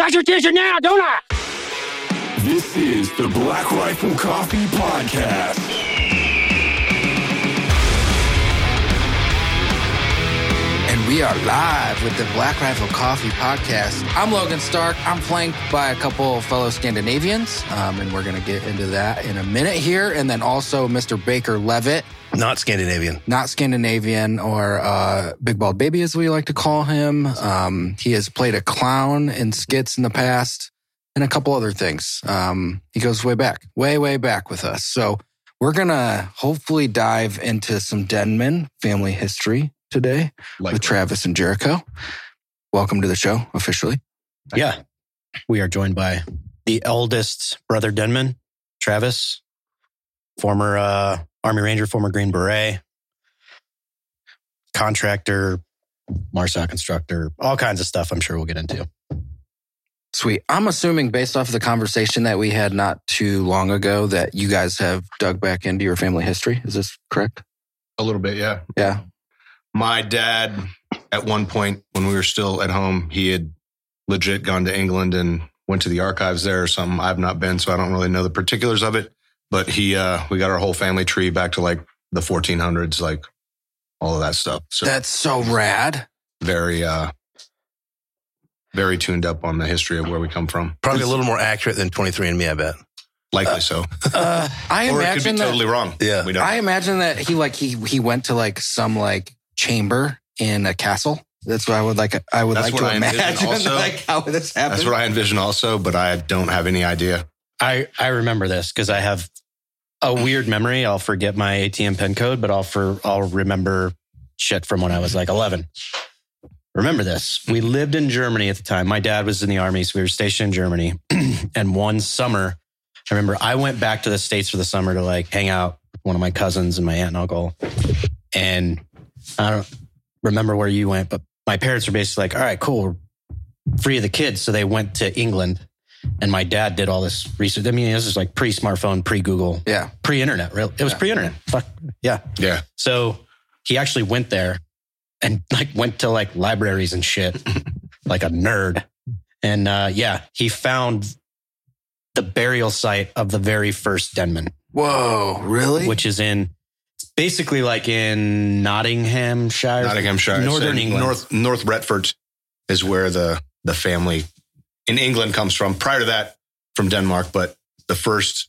got your attention now, don't I? This is the Black Rifle Coffee Podcast. We are live with the Black Rifle Coffee Podcast. I'm Logan Stark. I'm flanked by a couple of fellow Scandinavians, um, and we're going to get into that in a minute here. And then also Mr. Baker Levitt, Not Scandinavian. not Scandinavian or uh, Big Bald Baby, as we like to call him. Um, he has played a clown in skits in the past and a couple other things. Um, he goes way back, way, way back with us. So we're going to hopefully dive into some Denman family history today with Travis and Jericho. Welcome to the show officially. Yeah. We are joined by the eldest brother Denman, Travis, former uh, Army Ranger, former Green Beret, contractor, MARSOC instructor, all kinds of stuff I'm sure we'll get into. Sweet. I'm assuming based off of the conversation that we had not too long ago that you guys have dug back into your family history. Is this correct? A little bit, yeah. Yeah. My dad, at one point when we were still at home, he had legit gone to England and went to the archives there or something. I've not been, so I don't really know the particulars of it. But he, uh, we got our whole family tree back to like the 1400s, like all of that stuff. So That's so rad. very, uh, very tuned up on the history of where we come from. Probably a little more accurate than 23andMe, I bet. Likely so. Uh, I or it could be imagine that. totally wrong. Yeah. We don't. I imagine that he like he he went to like some like chamber in a castle. That's what I would like. I would That's like to I imagine also. like how this happened. That's what I envision also, but I don't have any idea. I, I remember this because I have a weird memory. I'll forget my ATM pin code, but I'll for I'll remember shit from when I was like 11. Remember this. We lived in Germany at the time. My dad was in the army, so we were stationed in Germany. and one summer, I remember I went back to the States for the summer to like hang out with one of my cousins and my aunt and uncle. And I don't remember where you went, but my parents were basically like, all right, cool. We're free of the kids. So they went to England and my dad did all this research. I mean, this is like pre smartphone, pre Google, yeah. pre internet. Real, it was Yeah. pre internet. Fuck yeah. Yeah. So he actually went there and like went to like libraries and shit, like a nerd. And uh, yeah, he found the burial site of the very first Denman, Whoa, really? which is in basically like in Nottinghamshire, Nottinghamshire, Northern England. North North Retford is where the the family in England comes from. Prior to that, from Denmark, but the first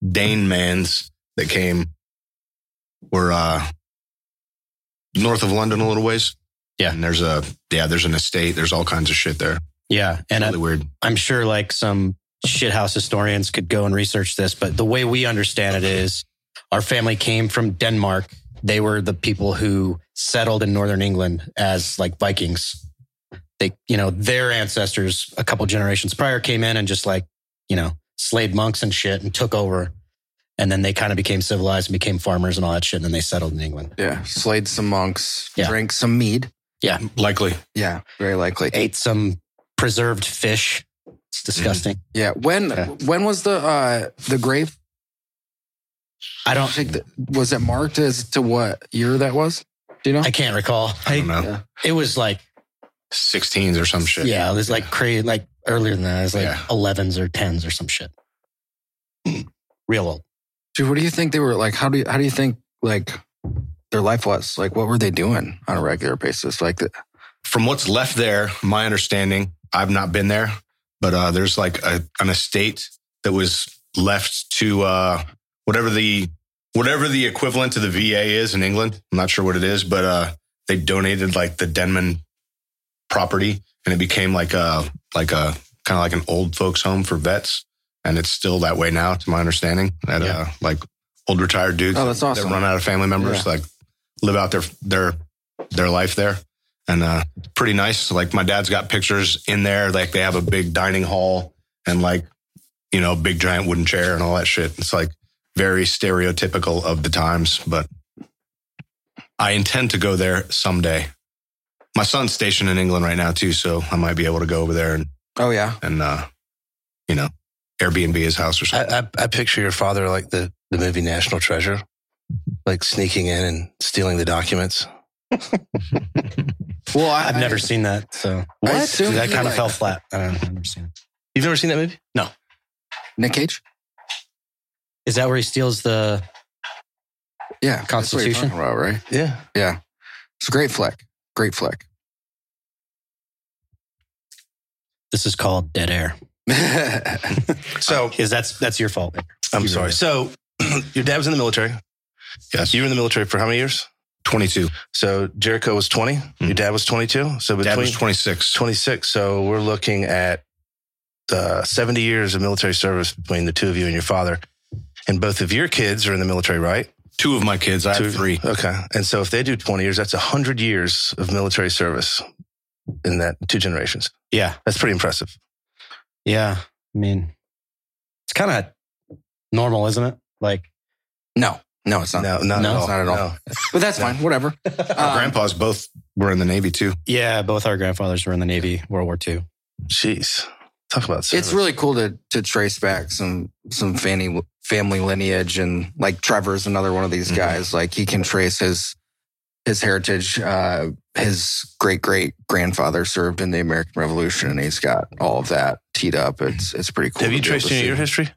Dane mans that came were uh, north of London a little ways. Yeah. and there's a yeah, there's an estate. There's all kinds of shit there. Yeah, and uh, really weird. I'm sure like some shithouse historians could go and research this, but the way we understand it is our family came from Denmark. They were the people who settled in northern England as like Vikings. They, you know, their ancestors a couple generations prior came in and just like, you know, slayed monks and shit and took over. And then they kind of became civilized and became farmers and all that shit. And then they settled in England. yeah. Slayed some monks. Yeah. Drank some mead. Yeah. Likely, Yeah. Very likely. Ate some preserved fish. It's disgusting. Yeah. When Yeah. when was the uh the grave? I I don't think that was it marked as to what year that was? Do you know? I can't recall. I don't know, yeah. It was like 16s or some shit. Yeah, it was like crazy, like earlier than that. It was like Yeah. 11s or 10s or some shit. Real old. Dude, what do you think they were like? How do you, how do you think like their life was? Like, what were they doing on a regular basis? Like, the, from what's left there, my understanding, I've not been there, but uh, there's like a, an estate that was left to uh, whatever the whatever the equivalent to the VA is in England. I'm not sure what it is, but uh, they donated like the Denman property, and it became like a like a kind of like an old folks home for vets, and it's still that way now, to my understanding. That Yeah. uh, like old retired dudes Oh, that's awesome. that run out of family members, Yeah. like live out their their their life there and uh pretty nice like my dad's got pictures in there like they have a big dining hall and like you know big giant wooden chair and all that shit it's like very stereotypical of the times but i intend to go there someday my son's stationed in england right now too so i might be able to go over there and oh yeah, and uh you know airbnb his house or something I, I, I picture your father like the, the movie National Treasure, like sneaking in and stealing the documents. Well, I, I've never seen that. So I assume that kind of like- fell flat. I don't know. I've never seen it. You've never seen that movie? No. Nick Cage. Is that where he steals the? Yeah, that's what you're Constitution? talking about, right? Yeah. Yeah, it's a great flick. Great flick. This is called dead air. So Is that's that's your fault? I'm You sorry. really- So your dad was in the military. Yes. You were in the military for how many years? 22. So Jericho was 20. Your dad was 22. So Dad was 26. 26. So we're looking at uh, 70 years of military service between the two of you and your father. And both of your kids are in the military, right? Two of my kids. I Two- have three. Okay. And so if they do 20 years, that's 100 years of military service in that two generations. Yeah, That's pretty impressive. yeah. I mean, it's kind of normal, isn't it? Like, no, no, it's not. No, not No, at all. it's not at all. No. But that's fine. Whatever. Our Um, grandpas both were in the Navy too. yeah, both our grandfathers were in the Navy, World War II. Jeez. Talk about service. it's really cool to to trace back some some family family lineage and like Trevor's another one of these Mhm. guys. Like he can trace his his heritage. Uh, his great great grandfather served in the American Revolution, and he's got all of that teed up. It's it's pretty cool. Have you to be able traced any of your history?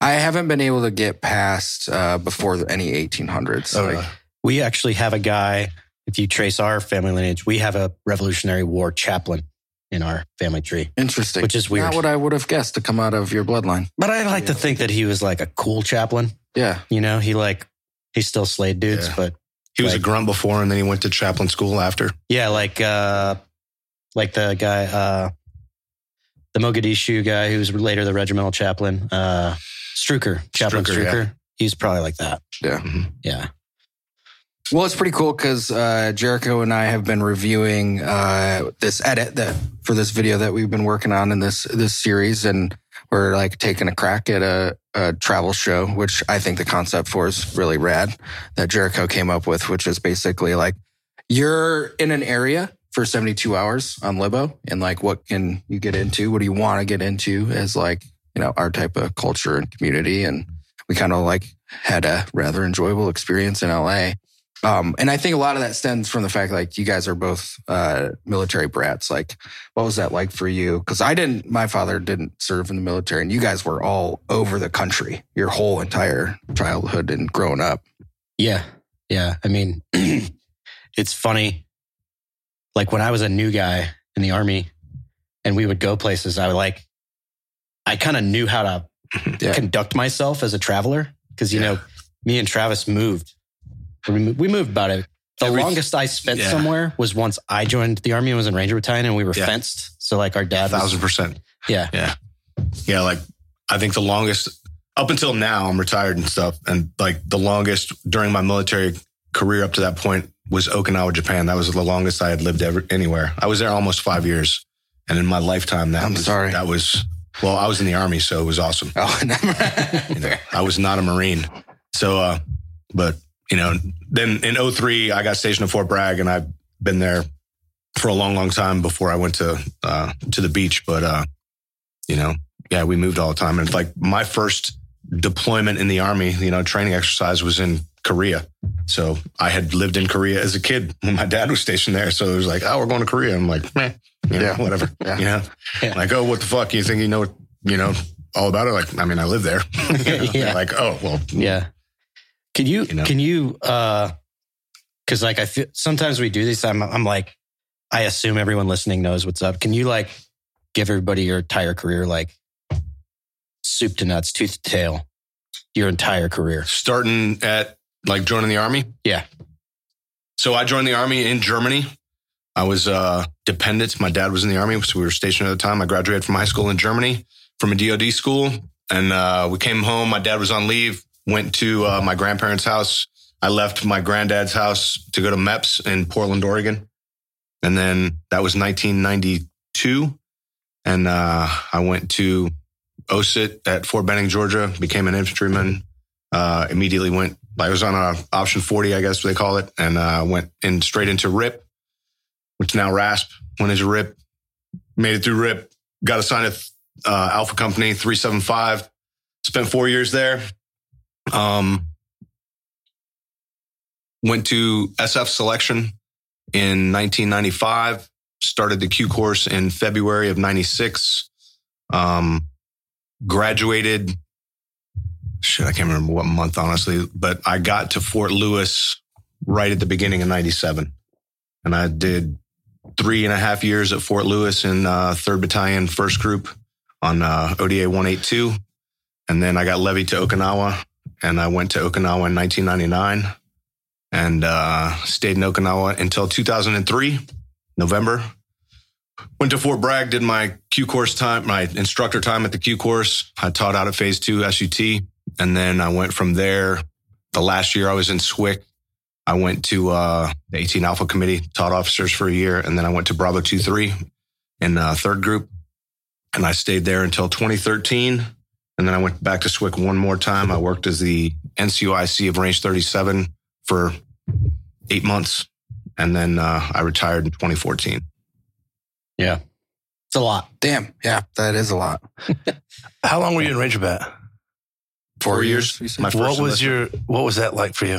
I haven't been able to get past uh, before any 1800s. Oh, like, really? We actually have a guy. If you trace our family lineage, we have a Revolutionary War chaplain in our family tree. Interesting. Which is weird. Not what I would have guessed to come out of your bloodline. But I like to think that he was like a cool chaplain. Yeah. You know, he like he still slayed dudes, Yeah. but He was Like- a grunt before, and then he went to chaplain school after. yeah, like uh like the guy uh the Mogadishu guy who was later the regimental chaplain, uh Strucker, Chaplain Strucker, Strucker. yeah. He's probably like that. Yeah. Mhm. Yeah. Well, it's pretty cool because uh, Jericho and I have been reviewing uh, this edit that for this video that we've been working on in this this series, and we're like taking a crack at a, a travel show, which I think the concept for is really rad that Jericho came up with, which is basically like you're in an area for 72 hours on Libo, and like what can you get into? What do you want to get into as like you know our type of culture and community? And we kind of like had a rather enjoyable experience in LA. Um, and I think a lot of that stems from the fact like you guys are both uh, military brats. Like, what was that like for you? Because I didn't, my father didn't serve in the military, and you guys were all over the country your whole entire childhood and growing up. Yeah. Yeah. I mean, it's funny. Like when I was a new guy in the army and we would go places, I would like, I kind of knew how to Yeah. conduct myself as a traveler. Cause, you Yeah. know, me and Travis moved. We moved, we moved about it. The Every- longest I spent Yeah. somewhere was once I joined the army and was in Ranger Battalion and we were Yeah. fenced. So like our A dad was, thousand percent. yeah. Yeah, yeah. like I think the longest up until now, I'm retired and stuff, and like the longest during my military career up to that point was Okinawa, Japan. That was the longest I had lived ever anywhere. I was there almost five years, and in my lifetime, that I'm was, sorry. That was well, I was in the army, so it was awesome. Oh. You know, I was not a Marine. So, uh, but, you know, then in 03, I got stationed at Fort Bragg and I've been there for a long, long time before I went to, uh, to the beach. But, uh, you know, yeah, we moved all the time. And it's like my first deployment in the army, you know, training exercise was in Korea. So I had lived in Korea as a kid when my dad was stationed there. So it was like, oh, we're going to Korea. I'm like, meh, you know, Yeah. whatever. Yeah. You know, Yeah. like, oh, what the fuck? You think you know, you know, all about it? Like, I mean, I live there. You know? Yeah. Like, oh, well, Yeah. Can you, You know? can you, uh, cause like I feel sometimes we do this. I'm, I'm like, I assume everyone listening knows what's up. Can you like give everybody your entire career, like soup to nuts, tooth to tail, your entire career? starting at like joining the army. Yeah. So I joined the army in Germany. I was uh, dependent. My dad was in the army, so we were stationed at the time. I graduated from high school in Germany from a DoD school, and uh, we came home. My dad was on leave. Went to uh, my grandparents' house. I left my granddad's house to go to MEPS in Portland, Oregon, and then that was 1992. And uh, I went to OSUT at Fort Benning, Georgia. Became an infantryman. Uh, immediately went. I was on a option 40, I guess they call it, and uh, went in straight into RIP, which now RASP. Went into RIP, made it through RIP, got assigned to uh, Alpha Company 375. Spent four years there. Um, went to SF selection in 1995. Started the Q course in February of 96. Um, graduated. Shit, I can't remember what month, honestly, but I got to Fort Lewis right at the beginning of 97. And I did three and a half years at Fort Lewis in uh, 3rd Battalion, 1st Group on uh, ODA 182. And then I got levied to Okinawa and I went to Okinawa in 1999 and uh, stayed in Okinawa until 2003, November. Went to Fort Bragg, did my Q course time, my instructor time at the Q course. I taught out at phase two SUT. And then I went from there. The last year I was in SWIC, I went to uh, the 18 Alpha Committee, taught officers for a year. And then I went to Bravo 2 3 in uh, third group. And I stayed there until 2013. And then I went back to SWIC one more time. I worked as the NCOIC of Range 37 for eight months. And then uh, I retired in 2014. Yeah. It's a lot. Damn. Yeah, that is a lot. How long were you in Ranger Bat? Four years. you said? My What first was enlistment. your what was that like for you?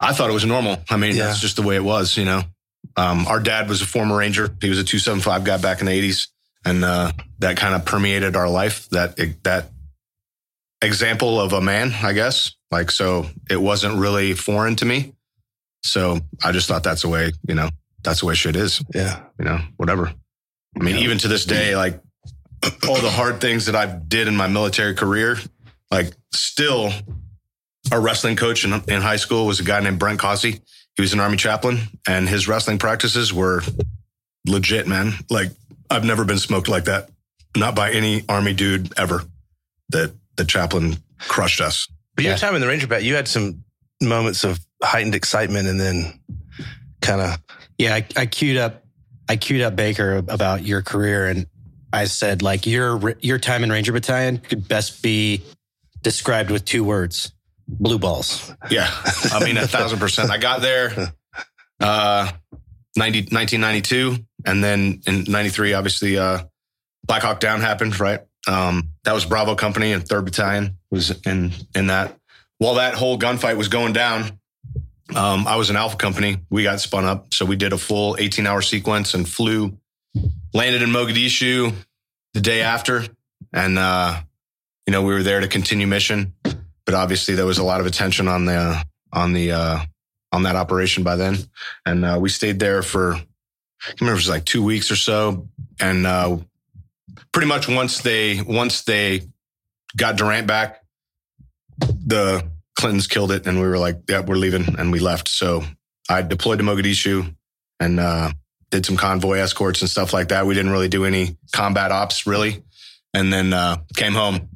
I thought it was normal. I mean, Yeah. that's just the way it was, you know. Um, our dad was a former Ranger. He was a 275 guy back in the 80s. And uh, that kind of permeated our life. That that example of a man, I guess. Like, so it wasn't really foreign to me. So I just thought that's the way, you know, that's the way shit is, Yeah. you know, whatever. I mean, even to this day, like all the hard things that I did in my military career, like still our wrestling coach in, in high school was a guy named Brent Cossey. He was an army chaplain and his wrestling practices were legit, man. Like I've never been smoked like that. Not by any army dude ever that the chaplain crushed us. But your Yeah. time in the Ranger Bat, you had some moments of heightened excitement and then kind of Yeah, I, I queued up. I queued up Baker about your career, and I said like your your time in Ranger Battalion could best be described with two words: blue balls. Yeah. I mean, a thousand percent. I got there, uh, 90, 1992. And then in 93, obviously, uh, Black Hawk Down happened, right? Um, that was Bravo Company and 3rd Battalion was in, in that. While that whole gunfight was going down, um, I was in Alpha Company. We got spun up. So we did a full 18 hour sequence and flew, landed in Mogadishu the day after. And, uh, you know, we were there to continue mission but obviously there was a lot of attention on the on the uh, on that operation by then, and uh, we stayed there for I remember it was like two weeks or so, and uh, pretty much once they once they got Durant back, the Clintons killed it, and we were like, yeah, we're leaving, and we left. So I deployed to Mogadishu and uh, did some convoy escorts and stuff like that. We didn't really do any combat ops really, and then uh, came home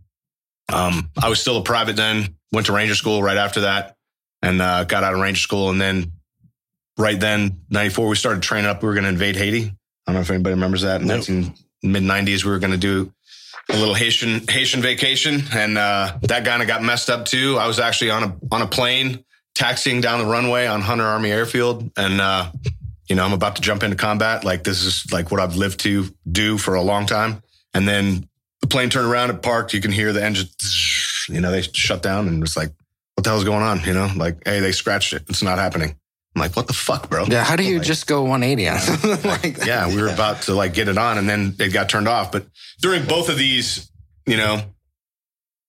um, I was still a private then, went to Ranger school right after that and uh, got out of Ranger school. And then right then, 94, we started training up. We were going to invade Haiti. I don't know if anybody remembers that. In Nope. 19 mid 90s, we were going to do a little Haitian Haitian vacation. And uh, that kind of got messed up too. I was actually on a on a plane taxiing down the runway on Hunter Army Airfield. And, uh, you know, I'm about to jump into combat. Like this is like what I've lived to do for a long time. And then the plane turned around, it parked. You can hear the engine, you know, they shut down and it's like, what the hell's going on? You know, like, hey, they scratched it. It's not happening. I'm like, what the fuck, bro? Yeah, how do you Like- just go 180 on it? like, yeah, we were about to like get it on and then it got turned off. But during both of these, you know,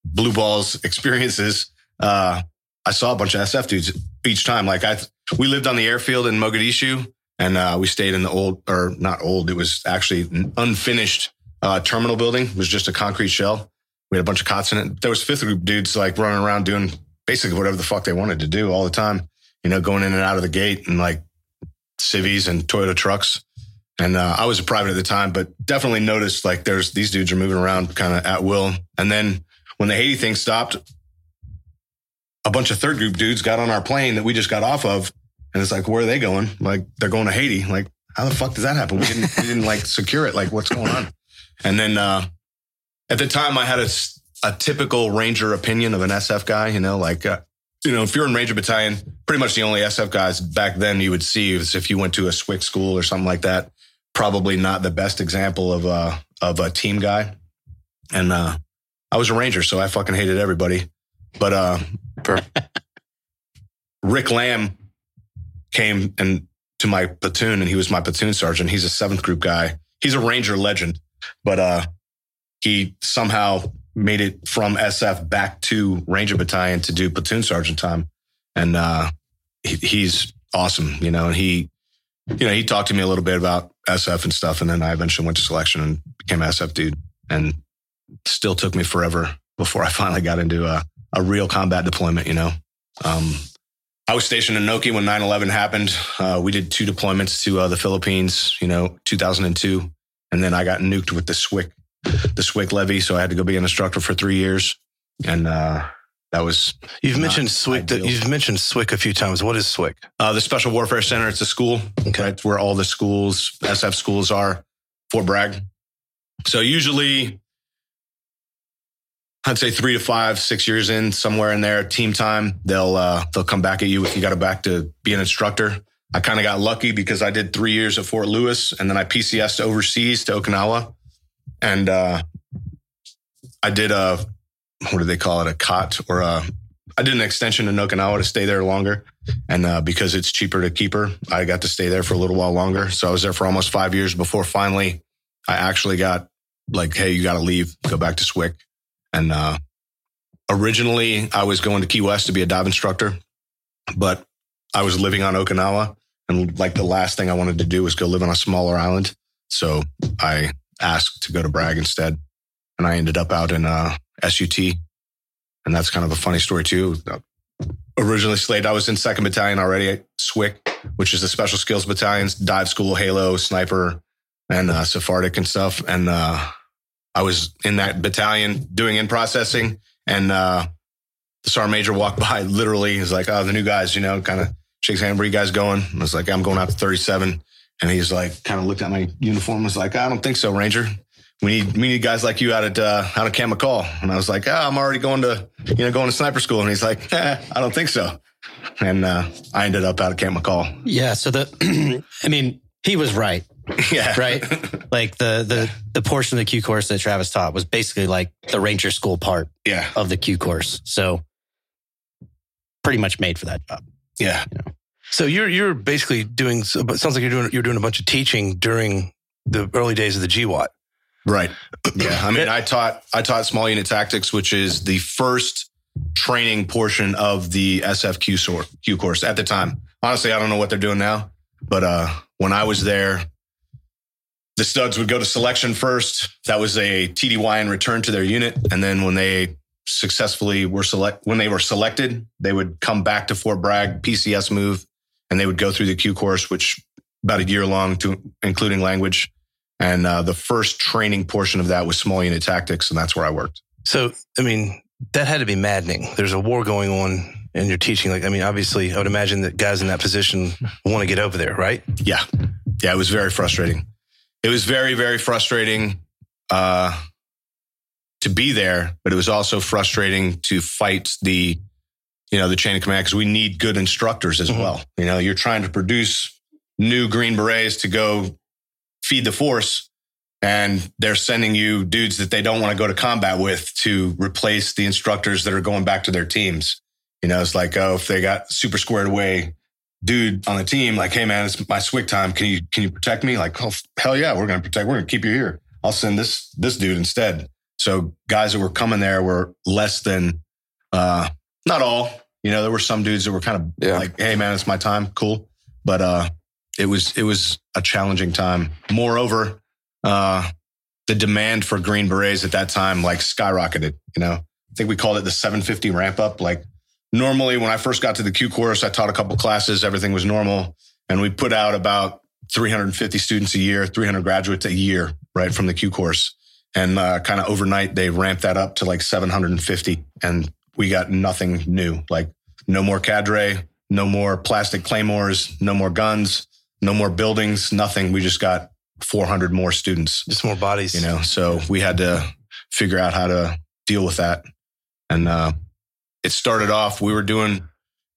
blue balls experiences, uh, I saw a bunch of SF dudes each time. Like I, we lived on the airfield in Mogadishu and, uh, we stayed in the old or not old. It was actually an unfinished, uh, terminal building. It was just a concrete shell. We had a bunch of cots in it. There was fifth group dudes like running around doing basically whatever the fuck they wanted to do all the time, you know, going in and out of the gate and like civies and Toyota trucks. And uh, I was a private at the time, but definitely noticed like there's these dudes are moving around kind of at will. And then when the Haiti thing stopped, a bunch of third group dudes got on our plane that we just got off of. And it's like, where are they going? Like, they're going to Haiti. Like, how the fuck does that happen? We didn't, we didn't like secure it. Like, what's going on? And then uh, at the time, I had a, a typical Ranger opinion of an SF guy, you know, like, uh, you know, if you're in Ranger Battalion, pretty much the only SF guys back then you would see is if you went to a SWIC school or something like that. Probably not the best example of a of a team guy. And uh, I was a Ranger, so I fucking hated everybody. But uh. Rick Lamb came and to my platoon and he was my platoon sergeant. He's a seventh group guy. He's a Ranger legend, but, uh, he somehow made it from SF back to Ranger Battalion to do platoon sergeant time. And, uh, he, he's awesome, you know, and he, you know, he talked to me a little bit about SF and stuff. And then I eventually went to selection and became SF dude and still took me forever before I finally got into a, a real combat deployment, you know. Um, I was stationed in Oki when 9 11 happened. Uh, we did two deployments to uh, the Philippines, you know, 2002. And then I got nuked with the SWIC, the SWIC levy. So I had to go be an instructor for three years. And uh, that was You've mentioned SWIC. You've mentioned SWIC a few times. What is SWIC? uh, the Special Warfare Center. It's a school, Okay. right? Where all the schools, SF schools are, Fort Bragg. So usually, I'd say three to five, six years in, somewhere in there, team time, they'll uh, they'll come back at you if you got to back to be an instructor. I kind of got lucky because I did three years at Fort Lewis and then I PCSed overseas to Okinawa, and uh, I did a what do they call it, a cot or a I did an extension to Okinawa to stay there longer. And uh, because it's cheaper to keep her, I got to stay there for a little while longer. So I was there for almost five years before finally I actually got like, hey, you got to leave, go back to SWIC. And uh, originally I was going to Key West to be a dive instructor, but I was living on Okinawa. And like the last thing I wanted to do was go live on a smaller island. So I asked to go to Bragg instead. And I ended up out in uh, SUT. And that's kind of a funny story too originally slated. I was in second battalion already at SWIC, which is the special skills battalions, dive school, Halo, sniper, and uh, SFARTAETC and stuff. And uh, I was in that battalion doing in processing, and uh, the sergeant major walked by. Literally, he's like, "Oh, the new guys," you know, kind of shakes hand. Where you guys going? I was like, "I'm going out to 37." And he's like, kind of looked at my uniform. and Was like, "I don't think so, Ranger." We need we need guys like you out at uh, out at Camp McCall. And I was like, ah, I'm already going to you know going to sniper school. And he's like, eh, I don't think so. And uh, I ended up out at Camp McCall. Yeah. So the, I mean, he was right, yeah, right? like the the the portion of the Q course that Travis taught was basically like the Ranger School part yeah, of the Q course. So pretty much made for that job. yeah. So you're you're basically doing. It sounds like you're doing you're doing a bunch of teaching during the early days of the GWOT. Right. Yeah. I mean, I taught I taught small unit tactics, which is the first training portion of the SFQ sor- Q course at the time. Honestly, I don't know what they're doing now, but uh, when I was there, the studs would go to selection first. That was a TDY and return to their unit, and then when they successfully were select when they were selected, they would come back to Fort Bragg PCS move, and they would go through the Q course, which about a year long, to including language. And uh, the first training portion of that was small unit tactics, and that's where I worked. So I mean, that had to be maddening. There's a war going on, and you're teaching. Like I mean, obviously, I would imagine that guys in that position want to get over there, right? Yeah, yeah, it was very frustrating. It was very, very frustrating uh, to be there, but it was also frustrating to fight the, you know, the chain of command because we need good instructors as Mhm. well. You know, you're trying to produce new Green Berets to go feed the force, and they're sending you dudes that they don't want to go to combat with to replace the instructors that are going back to their teams. You know, it's like, oh, if they got super squared away, dude on the team, like, hey man, it's my SWIC time. Can you can you protect me? Like, oh hell yeah, we're gonna protect. We're gonna keep you here. I'll send this this dude instead. So guys that were coming there were less than uh not all. You know, there were some dudes that were kind of Yeah. like, hey man, it's my time. Cool. But uh it was it was a challenging time. Moreover, uh the demand for green berets at that time like skyrocketed, you know. I think we called it the 750 ramp up. Like normally when I first got to the Q course, I taught a couple classes, everything was normal. And we put out about 350 students a year, 300 graduates a year, right from the Q course. And uh, kind of overnight, they ramped that up to like 750. And we got nothing new, like no more cadre, no more plastic claymores, no more guns, no more buildings, nothing. We just got 400 more students. Just more bodies. you know so we had to figure out how to deal with that. And uh it started off we were doing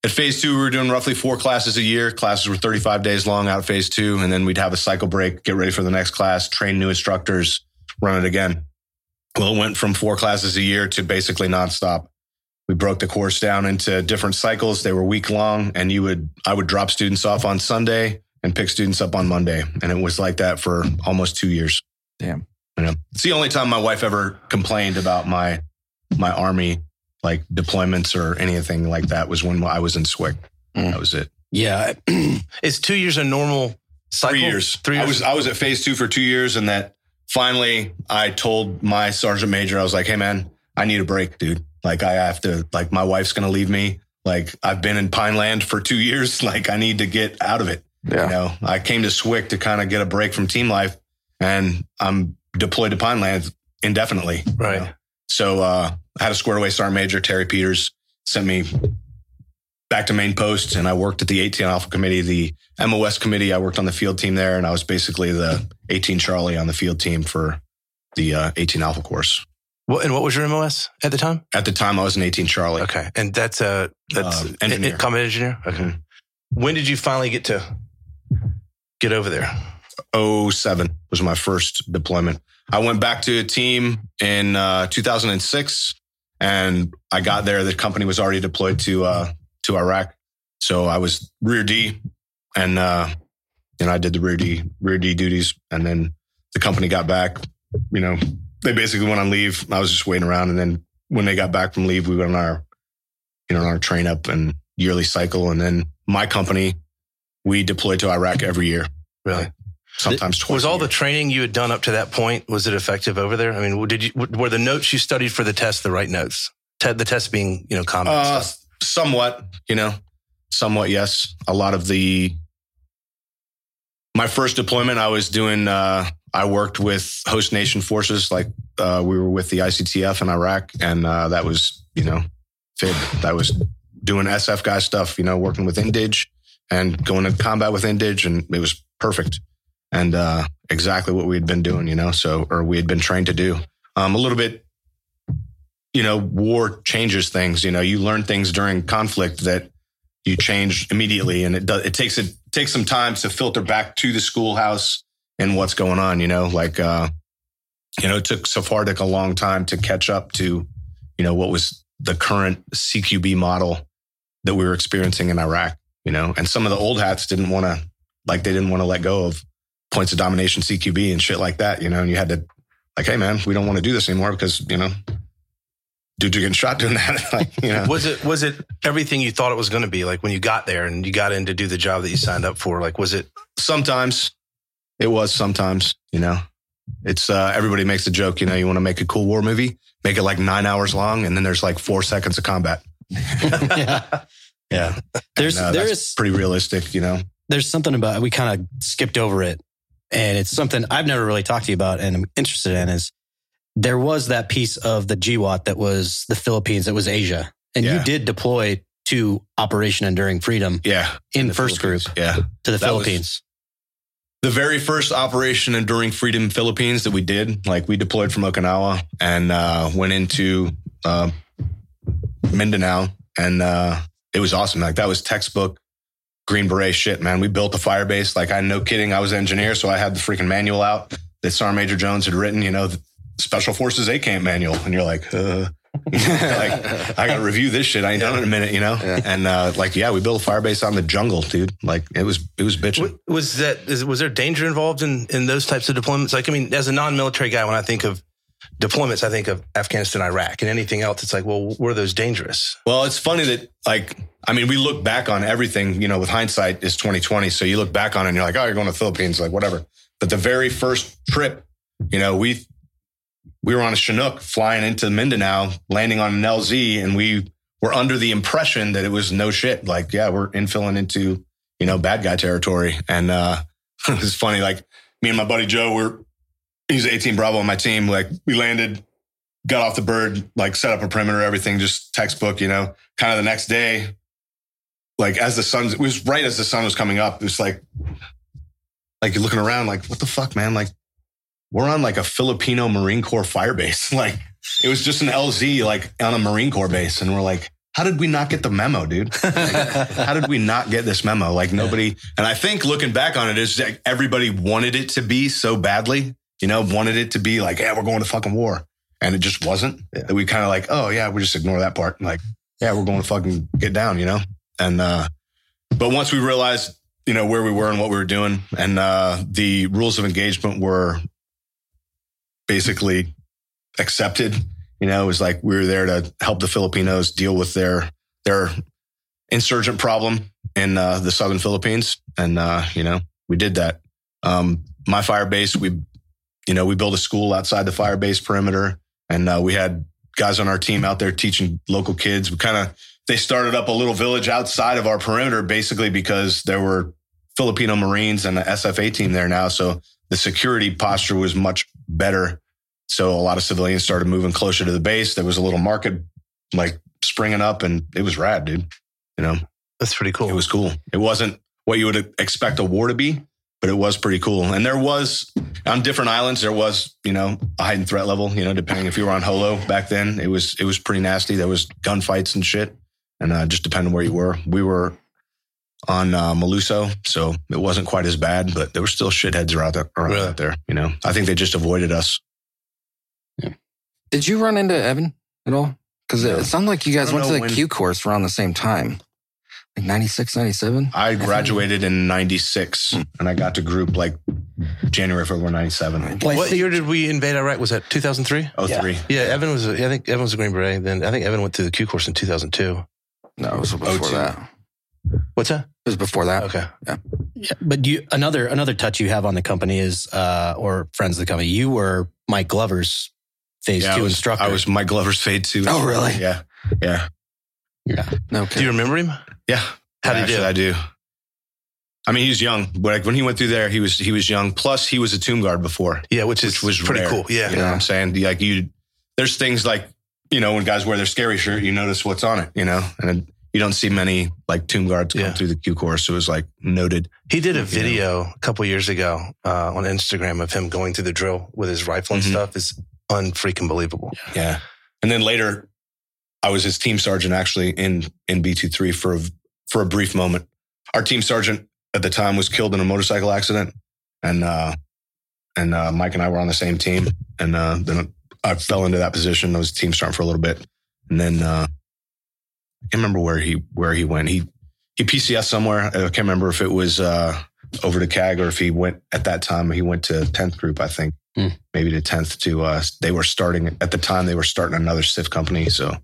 at phase two we were doing roughly four classes a year. Classes were 35 days long out of phase two and then we'd have a cycle break get ready for the next class train new instructors run it again. Well it went from four classes a year to basically nonstop we broke the course down into different cycles. They were week long, and you would I would drop students off on Sunday and pick students up on Monday, and it was like that for almost two years. Damn. You know, it's the only time my wife ever complained about my my army like deployments or anything like that was when I was in SWIC. Mm. That was it. Yeah. it's two years a normal cycle? Three years. Three years. I was I was at phase two for two years, and that finally I told my sergeant major, I was like, "Hey man, I need a break, dude. Like I have to. Like my wife's gonna leave me. Like I've been in Pineland for two years. Like I need to get out of it. Yeah. You know, I came to Swick to kind of get a break from team life, and I'm deployed to Pineland indefinitely. you Right. know. So uh, I had a square away sergeant major, Terry Peters, sent me back to main post, and I worked at the 18 Alpha Committee, the MOS committee. I worked on the field team there, and I was basically the 18 Charlie on the field team for the uh, 18 Alpha course. What, and what was your MOS at the time? At the time, I was an 18 Charlie. Okay, and that's a that's Um, engineer. a- a combat engineer. Okay. Mhm. When did you finally get to get over there? 07 was my first deployment. I went back to a team in uh, 2006, and I got there. The company was already deployed to uh, to Iraq, so I was rear D, and uh, know I did the rear D rear D duties, and then the company got back. You know, they basically went on leave. I was just waiting around, and then when they got back from leave, we went on our you know on our train up and yearly cycle, and then my company we deployed to Iraq every year Really? sometimes twice. Was all the training you had done up to that point was it effective over there? I mean, did you were the notes you studied for the test the right notes? Te- the test being you know combat Uh, somewhat, you know, somewhat. Yes, a lot of the. My first deployment, I was doing. Uh, I worked with host nation forces, like uh, we were with the ICTF in Iraq, and uh, that was, you know, FID. That was doing SF guy stuff, you know, working with Indige and going to combat with Indige, and it was perfect and uh, exactly what we had been doing, you know, so or we had been trained to do. Um, a little bit you know, war changes things. You know, you learn things during conflict that you change immediately, and it does. It takes it takes some time to filter back to the schoolhouse and what's going on. You know, like uh, you know, it took SFARTAETC a long time to catch up to, you know, what was the current CQB model that we were experiencing in Iraq. You know, and some of the old hats didn't want to, like, they didn't want to let go of points of domination CQB and shit like that. You know, and you had to, like, hey man, we don't want to do this anymore because you know dude, you're getting shot doing that. like, you know, Was it was it everything you thought it was going to be? Like when you got there and you got in to do the job that you signed up for? Like was it? sometimes it was sometimes, you know, it's, uh, everybody makes a joke, you know, you want to make a cool war movie, make it like nine hours long. And then there's like four seconds of combat. yeah. Yeah. There's And, uh, there that's pretty realistic, you know? there's something about we kind of skipped over it. And it's something I've never really talked to you about and I'm interested in is there was that piece of the GWOT that was the Philippines, that was Asia. And Yeah. you did deploy to Operation Enduring Freedom Yeah. in, the first group Yeah. to the That Philippines. The very first operation Enduring Freedom Philippines that we did, like we deployed from Okinawa and uh, went into uh, Mindanao, and uh, it was awesome. Like that was textbook Green Beret shit, man. We built a fire base. Like I, no kidding, I was an engineer, so I had the freaking manual out that Sergeant Major Jones had written. You know, Special Forces A Camp manual, and you're like, uh, like I got to review this shit. I ain't done it in a minute, you know. And uh, like, yeah, we built a fire base out in the jungle, dude. Like it was, it was bitching. wa- Was that is, was there danger involved in in those types of deployments? Like I mean, as a non-military guy, when I think of deployments, I think of Afghanistan, Iraq, and anything else. It's like, well, were those dangerous? Well, it's funny that like I mean, we look back on everything, you know, with hindsight is 2020. So you look back on it and you're like, oh, you're going to the Philippines, like whatever. But the very first trip, you know, we we were on a Chinook flying into Mindanao, landing on an LZ, and we were under the impression that it was no shit. Like, yeah, we're infilling into, you know, bad guy territory. And uh it was funny, like me and my buddy Joe were he's 18 Bravo on my team. Like we landed, got off the bird, like set up a perimeter, everything just textbook, you know. Kind of the next day, like as the sun it was right as the sun was coming up, it was like like you're looking around, like, what the fuck, man? Like, we're on like a Filipino Marine Corps fire base. Like, it was just an LZ, like on a Marine Corps base. And we're like, how did we not get the memo, dude? how did we not get this memo? Like, nobody, and I think looking back on it is like everybody wanted it to be so badly, you know, wanted it to be like, yeah, we're going to fucking war. and it just wasn't. Yeah. We kind of like, oh yeah, we just ignore that part. Like, yeah, we're going to fucking get down, you know. And uh, but once we realized, you know, where we were and what we were doing, and uh, the rules of engagement were basically accepted. You know, it was like we were there to help the Filipinos deal with their their insurgent problem in uh, the southern Philippines, and uh, you know, we did that. Um, my fire base, we, you know, we built a school outside the fire base perimeter, and uh, we had guys on our team out there teaching local kids. We kind of they started up a little village outside of our perimeter, basically because there were Filipino Marines and the SFA team there now, so the security posture was much better. So a lot of civilians started moving closer to the base. There was a little market like springing up, and it was rad, dude. You know, That's pretty cool. it was cool. It wasn't what you would expect a war to be, but it was pretty cool. And there was on different islands, there was you know a heightened threat level. You know, depending if you were on Jolo back then, it was it was pretty nasty. There was gunfights and shit, and uh, just depending where you were. We were on uh, Maluso, so it wasn't quite as bad, but there were still shitheads around, there, around Really? out there. You know, I think they just avoided us. Yeah. Did you run into Evan at all? Because No. it sounded like you guys went to the when- Q course around the same time. Like 96, 97? I graduated in '96, and I got to group like January, February '97. Well, what think- year did we invade Iraq? Was that 2003? Oh three. Yeah, Evan was. I think Evan was a Green Beret. Then I think Evan went through the Q course in 2002. No, it was before 02. that. What's that? It was before that. Okay. Yeah, yeah but you another another touch you have on the company is uh or friends of the company. You were Mike Glover's phase Yeah, I two was, instructor. I was Mike Glover's fade too. Oh, really? Yeah, yeah, yeah. Okay. Do you remember him? yeah. How'd he do? Actually, I do. I mean, he was young. But like when he went through there, he was he was young. Plus, he was a tomb guard before, Yeah, which is which was pretty rare. cool. Yeah. you know what I'm saying. Like you, there's things like you know when guys wear their scary shirt, you notice what's on it, you know, and then you don't see many like tomb guards come through the Q course. It was like noted. He did a You know. video a couple years ago uh, on Instagram of him going through the drill with his rifle and Mhm. stuff. Is unfreaking believable. Yeah. And then later, I was his team sergeant actually in in B 23 for a, for a brief moment. Our team sergeant at the time was killed in a motorcycle accident, and uh, and uh, Mike and I were on the same team, and uh, then I fell into that position. I was team sergeant for a little bit, and then uh, I can't remember where he where he went. He he PCS somewhere. I can't remember if it was uh, over to CAG or if he went at that time. He went to 10th group, I think maybe to 10th to uh they were starting at the time they were starting another CIF company so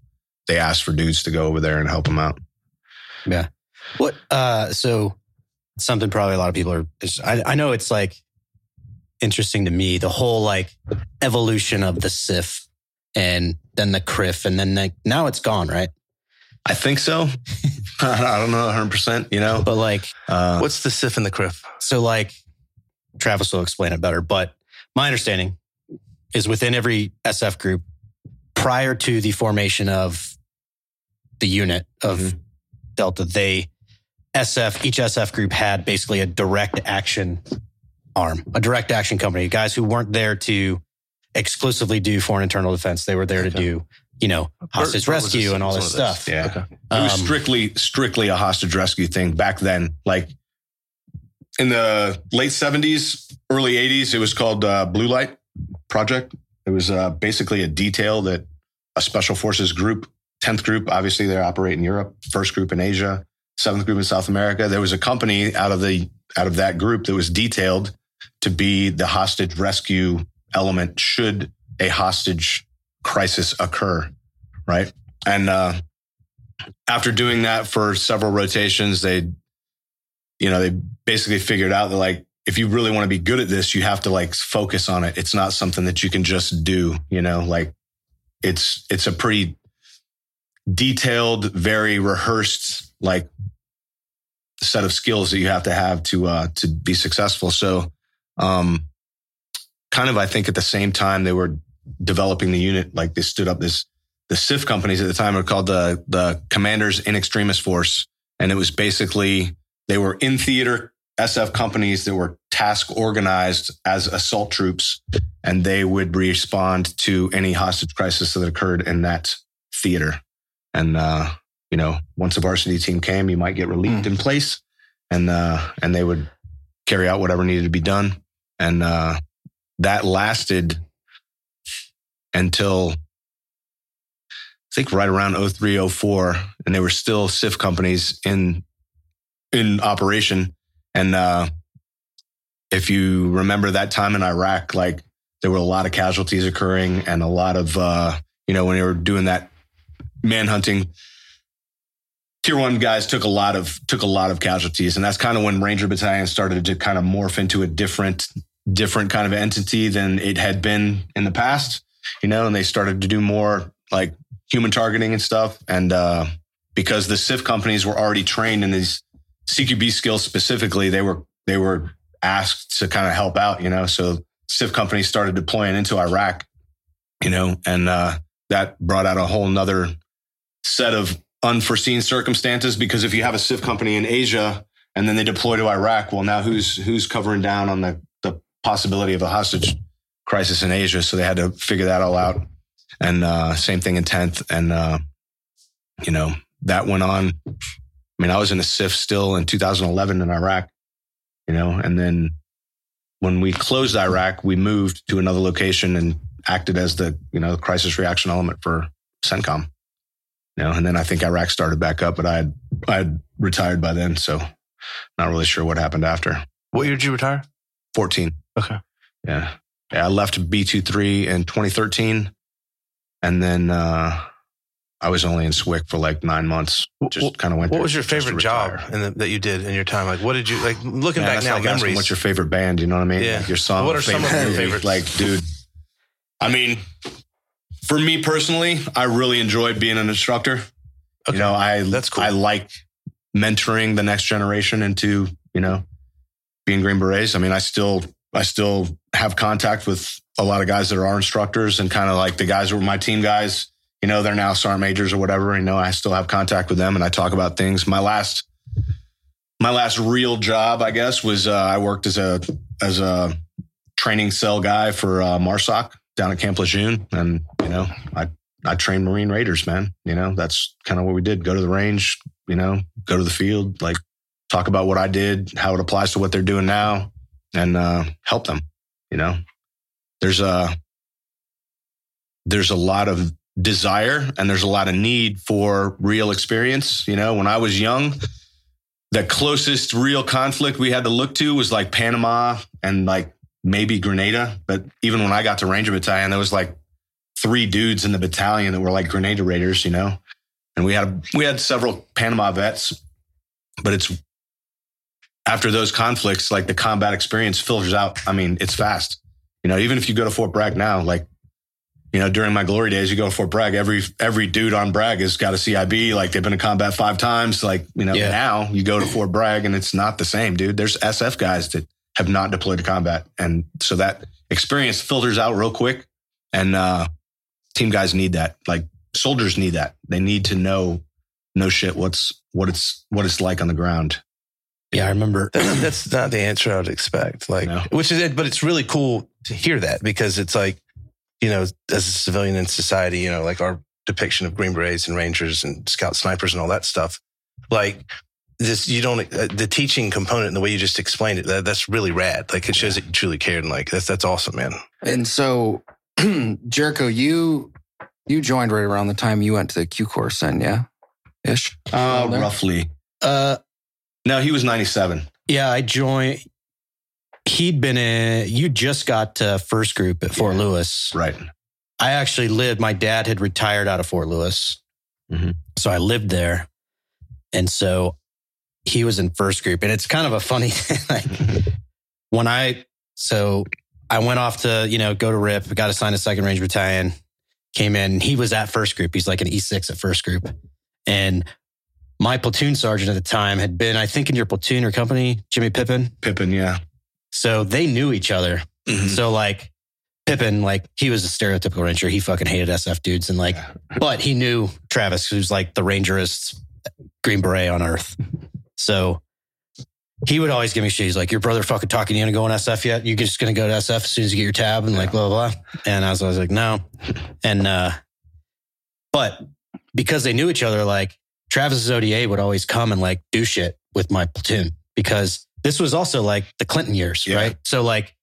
they asked for dudes to go over there and help them out Yeah. What uh so something probably a lot of people are I, I know it's like interesting to me, the whole like evolution of the CIF and then the CRIF and then like now it's gone, right? I think so i don't know 100% you know But like uh, What's the CIF and the CRIF? So, like, Travis will explain it better, but my understanding is within every SF group, prior to the formation of the unit of Mhm. Delta, they SF, each SF group had basically a direct action arm, a direct action company, guys who weren't there to exclusively do foreign internal defense. They were there to do, you know, hostage Bert rescue a- and all this one of those. stuff. yeah Okay. it was Um, strictly strictly a hostage rescue thing back then like in the late 70s early 80s it was called uh, blue light project it was uh, basically a detail that a special forces group 10th group obviously they operate in europe first group in asia seventh group in south america there was a company out of the out of that group that was detailed to be the hostage rescue element should a hostage crisis occur right and uh after doing that for several rotations, they, you know, they basically figured out that like, if you really want to be good at this, you have to like focus on it. It's not something that you can just do, you know, like it's, it's a pretty detailed, very rehearsed, like set of skills that you have to have to, uh, to be successful. So, um, kind of, I think at the same time they were developing the unit, like they stood up this, the CIF companies at the time were called the the Commanders in Extremis Force, and it was basically they were in theater SF companies that were task organized as assault troops, and they would respond to any hostage crisis that occurred in that theater. And uh, you know, once a varsity team came, you might get relieved in place, and uh, and they would carry out whatever needed to be done, and uh, that lasted until I think right around 03, 04, and they were still CIF companies in in operation. And uh, if you remember that time in Iraq, like there were a lot of casualties occurring and a lot of uh, you know when they were doing that manhunting tier one guys took a lot of took a lot of casualties and that's kind of when ranger battalion started to kind of morph into a different different kind of entity than it had been in the past you know and they started to do more like human targeting and stuff. And uh because the CIF companies were already trained in these CQB skills specifically they were they were asked to kind of help out you know? So CIF companies started deploying into Iraq you know? And uh that brought out a whole nother set of unforeseen circumstances because if you have a CIF company in Asia and then they deploy to Iraq, well, now who's who's covering down on the the possibility of a hostage crisis in Asia? So they had to figure that all out. And uh, same thing in tenth, and uh, you know that went on. I mean, I was in a CIF still in 2011 in Iraq, you know, and then when we closed Iraq, we moved to another location and acted as the you know crisis reaction element for CENTCOM you know, and then I think Iraq started back up, but I had I had retired by then, so not really sure what happened after. What year did you retire? 14. Okay. Yeah. Yeah. I left B23 in 2013. And then uh, I was only in SWIC for like nine months. Just kind of went What was your favorite job in the, that you did in your time? Like, what did you like? Looking Yeah, back now, like memories. What's your favorite band? You know what I mean? Yeah. Like your song. What are some of favorite your movie. favorites? Like, dude, I mean, for me personally, I really enjoyed being an instructor. Okay. You know, I That's cool. I like mentoring the next generation into you know being Green Berets. I mean, I still I still have contact with a lot of guys that are our instructors and kind of like the guys who were my team guys. You know, they're now sergeant majors or whatever. You know, I still have contact with them and I talk about things. My last my last real job, I guess, was uh, I worked as a as a training cell guy for uh, Marsoc down at Camp Lejeune, and you know, I I trained Marine Raiders, man. You know, that's kind of what we did. Go to the range, you know, go to the field, like talk about what I did, how it applies to what they're doing now, and uh, help them. You know, there's a there's a lot of desire and there's a lot of need for real experience. You know, when I was young, the closest real conflict we had to look to was like Panama and like maybe Grenada. But even when I got to Ranger Battalion, there was like three dudes in the battalion that were like Grenada Raiders, you know. And we had we had several Panama vets, but it's after those conflicts, like the combat experience filters out. I mean, it's fast. You know, even if you go to Fort Bragg now, like you know, during my glory days, you go to Fort Bragg, every every dude on Bragg has got a CIB. Like they've been in combat five times. Like, you know, Yeah. now you go to Fort Bragg and it's not the same, dude. There's SF guys that have not deployed to combat. And so that experience filters out real quick. And uh team guys need that. Like soldiers need that. They need to know no shit what's what it's what it's like on the ground. Yeah, I remember. That's, that's not the answer I would expect. Like, No. which is it, but it's really cool to hear that because it's like, you know, as a civilian in society, you know, like our depiction of Green Berets and Rangers and Scout Snipers and all that stuff. Like, this, you don't, uh, the teaching component and the way you just explained it, that, that's really rad. Like, it shows that you truly cared. And like, that's, that's awesome, man. And so, Jericho, you you joined right around the time you went to the Q course, then, yeah, ish. Uh roughly. Uh, No, he was 97. yeah, I joined. He'd been in. You just got to first group at Fort Yeah. Lewis. Right. I actually lived. My dad had retired out of Fort Lewis, Mhm. so I lived there, and so he was in first group. And it's kind of a funny thing. Like when I so I went off to you know go to RIP, got assigned to Second Range Battalion, came in. He was at first group. He's like an E six at first group, and my platoon sergeant at the time had been, I think, in your platoon or company, Jimmy Pippin. Pippin, yeah. So they knew each other. Mhm. So like Pippin, like he was a stereotypical ranger. He fucking hated SF dudes and like, but he knew Travis, who's like the rangerist Green Beret on earth. So he would always give me shit. He's like, your brother fucking talking you into going to SF yet? You're just going to go to SF as soon as you get your tab and like blah, blah, blah. And I was always like, no. And, uh, but because they knew each other, like Travis's ODA would always come and like do shit with my platoon because this was also like the Clinton years, Yeah. right? So like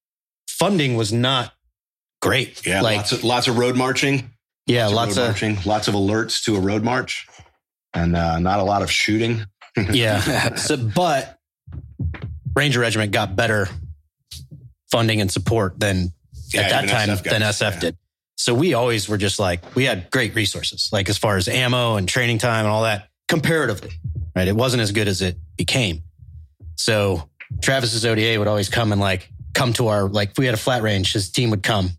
funding was not great. Yeah, like lots of lots of road marching. yeah, lots lots road of marching, lots of alerts to a road march, and uh, not a lot of shooting. yeah. so, but Ranger Regiment got better funding and support than Yeah, at that time SF than SF yeah. did. So we always were just like we had great resources, like as far as ammo and training time and all that, comparatively. Right, it wasn't as good as it became. So Travis's ODA would always come and like come to our like if we had a flat range, his team would come,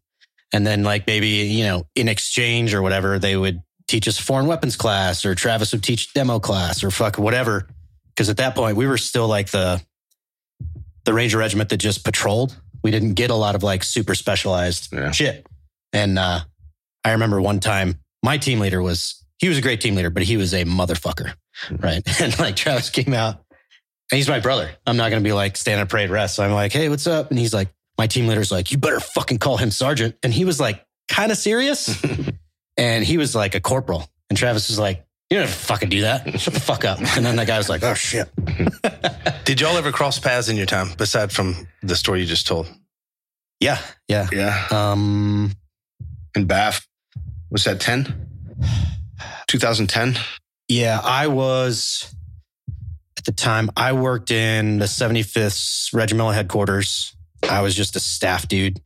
and then like maybe you know in exchange or whatever they would teach us a foreign weapons class or Travis would teach demo class or fuck whatever. Because at that point we were still like the the Ranger Regiment that just patrolled. We didn't get a lot of like super specialized Yeah. shit. And uh, I remember one time my team leader was he was a great team leader, but he was a motherfucker, right? And like Travis came out, and he's my brother. I'm not gonna be like stand at parade rest. So I'm like, hey, what's up? And he's like, my team leader's like, you better fucking call him sergeant. And he was like, kind of serious, and he was like a corporal. And Travis was like, you don't fucking do that. Shut the fuck up. And then that guy was like, oh shit. Did y'all ever cross paths in your time, aside from the story you just told? Yeah, yeah. Yeah, Um, and BAF, was that 10? 2010? Yeah, I was at the time. I worked in the 75th Regimental headquarters. I was just a staff dude,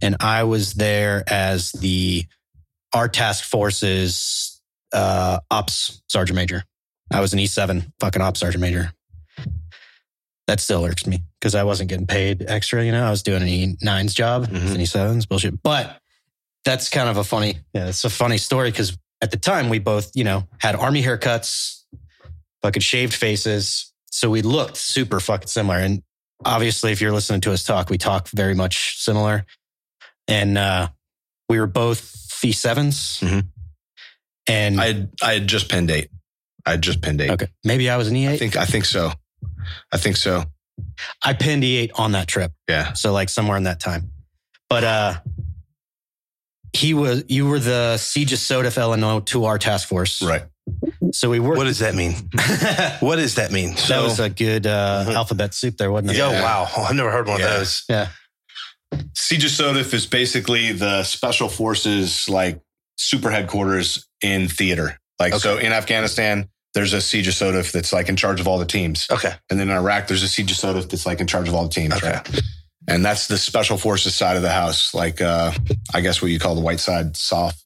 and I was there as the our task force's uh, ops sergeant major. I was an E7 fucking ops sergeant major. That still irks me because I wasn't getting paid extra. You know, I was doing an E9's job, Mhm. an E7's bullshit. But that's kind of a funny, yeah, it's a funny story because at the time we both, you know, had army haircuts, fucking shaved faces. So we looked super fucking similar. And obviously, if you're listening to us talk, we talk very much similar. And uh, we were both E7s. Mhm. And I had, I had just pinned eight. I had just pinned eight. okay, maybe I was an E8. I think I think so. I think so. I pinned E8 on that trip. Yeah. So like somewhere in that time. But uh he was you were the siege of Sodif LNO to our task force. Right. So we worked What does that mean? What does that mean? That was a good uh Mhm. alphabet soup there, wasn't it? Yo, Yeah. wow. I've never heard one Yeah. of those. Yeah. CJSOTF is basically the special forces like super headquarters in theater. Like so in Afghanistan, there's a CJSOTF that's like in charge of all the teams. Okay. And then in Iraq, there's a CJSOTF that's like in charge of all the teams. Okay. Right. And that's the special forces side of the house, like uh, I guess what you call the white side, soft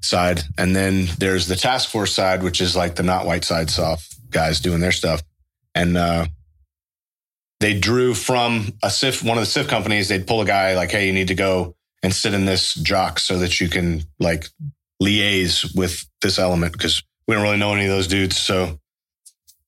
side. And then there's the task force side, which is like the not white side, soft guys doing their stuff. And uh, they drew from a CIF, one of the CIF companies. They'd pull a guy like, "Hey, you need to go and sit in this JOC so that you can like liaise with this element," because we don't really know any of those dudes. So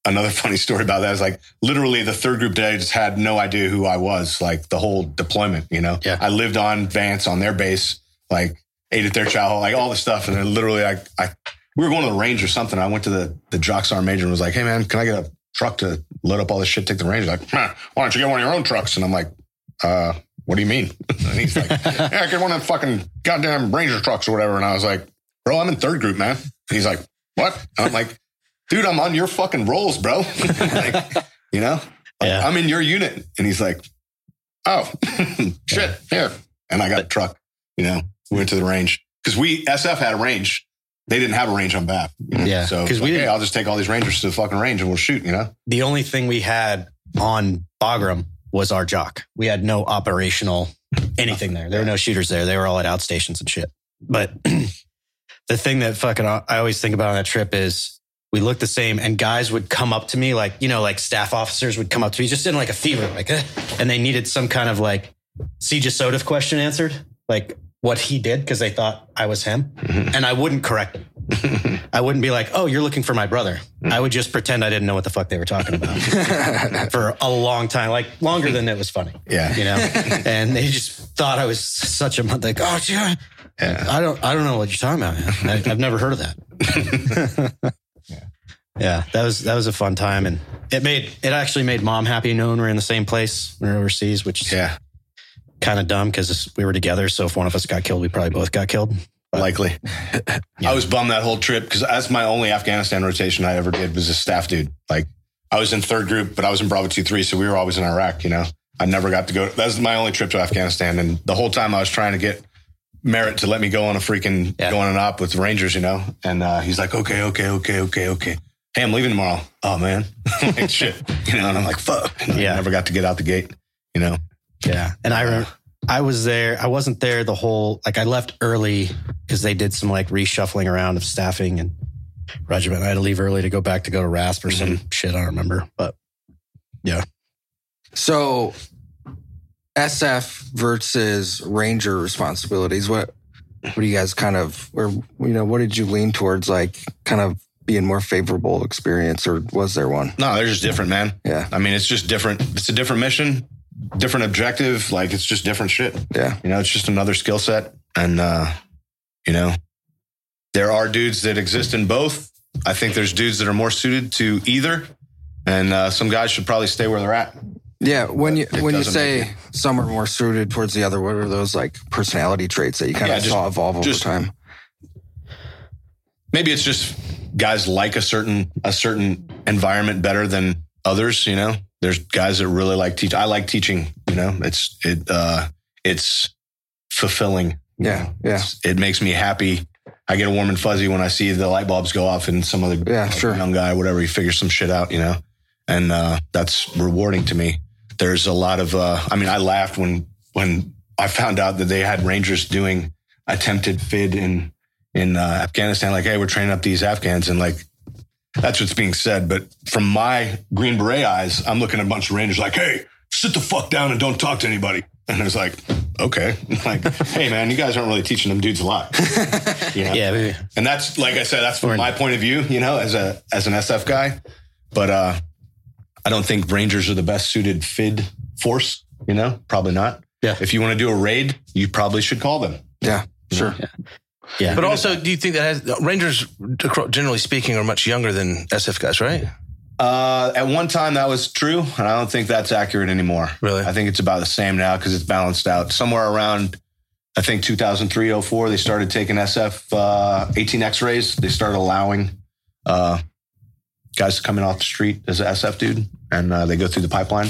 another funny story about that is like literally the third group day just had no idea who I was, like the whole deployment, you know? Yeah. I lived on Vance on their base, like ate at their chow hall, like all this stuff. And then literally I, I, we were going to the range or something. I went to the, the sergeant major and was like, Hey man, can I get a truck to load up all this shit, take the range? He's like, "Huh, why don't you get one of your own trucks? And I'm like, uh, what do you mean? and he's like, yeah, get one of them fucking goddamn Ranger trucks or whatever. And I was like, bro, I'm in third group, man. He's like, what? And I'm like, dude, I'm on your fucking rolls, bro. like, you know, Like, Yeah. I'm in your unit. And he's like, oh, shit, here. And I got a truck, you know, we went to the range because we, SF had a range. They didn't have a range on BAF. you know? Yeah, So, because we we, hey, I'll just take all these Rangers to the fucking range and we'll shoot, you know? The only thing we had on Bagram was our JOC. We had no operational anything there. There were no shooters there. They were all at outstations and shit. But the thing that fucking I always think about on that trip is we looked the same and guys would come up to me like, you know, like staff officers would come up to me just in like a fever, like, eh, and they needed some kind of like CJSOTF question answered, like what he did because they thought I was him. And I wouldn't correct him. I wouldn't be like, oh, you're looking for my brother. I would just pretend I didn't know what the fuck they were talking about for a long time, like longer than it was funny, Yeah. you know? and they just thought I was such a, like, oh, yeah. Yeah. I don't, I don't know what you're talking about, man. I, I've never heard of that. Yeah. Yeah, that was, that was a fun time. And it made, it actually made mom happy knowing we're in the same place. We're overseas, which is Yeah. kind of dumb because we were together. So if one of us got killed, we probably both got killed. Likely. I was bummed that whole trip because that's my only Afghanistan rotation I ever did was a staff dude. Like I was in third group, but I was in Bravo 2 3. So we were always in Iraq, you know? I never got to go. That was my only trip to Afghanistan. And the whole time I was trying to get merit to let me go on a freaking Yeah. go on an op with the Rangers, you know. And uh, he's like, okay, okay, okay, okay, okay. Hey, I'm leaving tomorrow. Oh man, like shit, you know. And I'm like, fuck. And I Yeah. never got to get out the gate, you know. Yeah. And I remember I was there. I wasn't there the whole, like I left early because they did some like reshuffling around of staffing and regiment. I had to leave early to go back to go to RASP or some shit. I don't remember, but yeah. So SF versus Ranger responsibilities. What what do you guys kind of or you know, what did you lean towards like kind of being more favorable experience or was there one? No, they're just different, man. Yeah. I mean, it's just different. It's a different mission, different objective. Like it's just different shit. Yeah. You know, it's just another skill set. And, uh, you know, there are dudes that exist in both. I think there's dudes that are more suited to either. And uh, some guys should probably stay where they're at. Yeah, when you when you say some are more suited towards the other, what are those like personality traits that you kind Yeah, of just- saw evolve over just- time? Maybe it's just guys like a certain a certain environment better than others. You know, there's guys that really like teach. I like teaching. You know, it's it uh, it's fulfilling. Yeah, yeah, It's- it makes me happy. I get a warm and fuzzy when I see the light bulbs go off and some other Yeah, like, sure. young guy, whatever, he figures some shit out, you know, and uh, that's rewarding to me. There's a lot of, uh, I mean, I laughed when when I found out that they had Rangers doing attempted FID in in uh, Afghanistan. Like, hey, we're training up these Afghans, and like that's what's being said. But from my Green Beret eyes, I'm looking at a bunch of Rangers like, hey, sit the fuck down and don't talk to anybody. And I was like, okay, like, hey man, you guys aren't really teaching them dudes a lot. You know? yeah, we- And that's like I said, that's from my point of view, you know, as a as an SF guy. But uh I don't think Rangers are the best suited FID force, you know, probably not. Yeah. If you want to do a raid, you probably should call them. yeah, sure. yeah. But also, do you think that has, Rangers, generally speaking, are much younger than SF guys, right? Uh, at one time that was true, and I don't think that's accurate anymore. Really? I think it's about the same now because it's balanced out. Somewhere around, I think 2003, 04, they started taking SF uh, 18 X-rays. They started allowing uh, guys coming off the street as an SF dude, and uh, they go through the pipeline.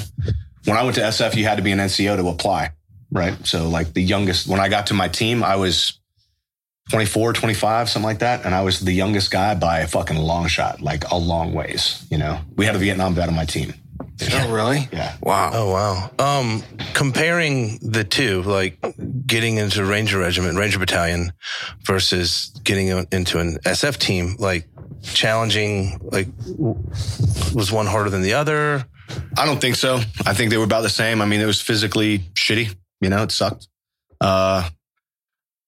When I went to SF, you had to be an NCO to apply, right? So like the youngest, when I got to my team, I was 24, 25, something like that. And I was the youngest guy by a fucking long shot, like a long ways, you know? We had a Vietnam vet on my team. Oh, really? Yeah. Wow. Oh wow. Um, comparing the two, like getting into Ranger Regiment, Ranger Battalion, versus getting into an SF team, like challenging. Like, was one harder than the other? I don't think so. I think they were about the same. I mean, it was physically shitty, you know, it sucked. Uh,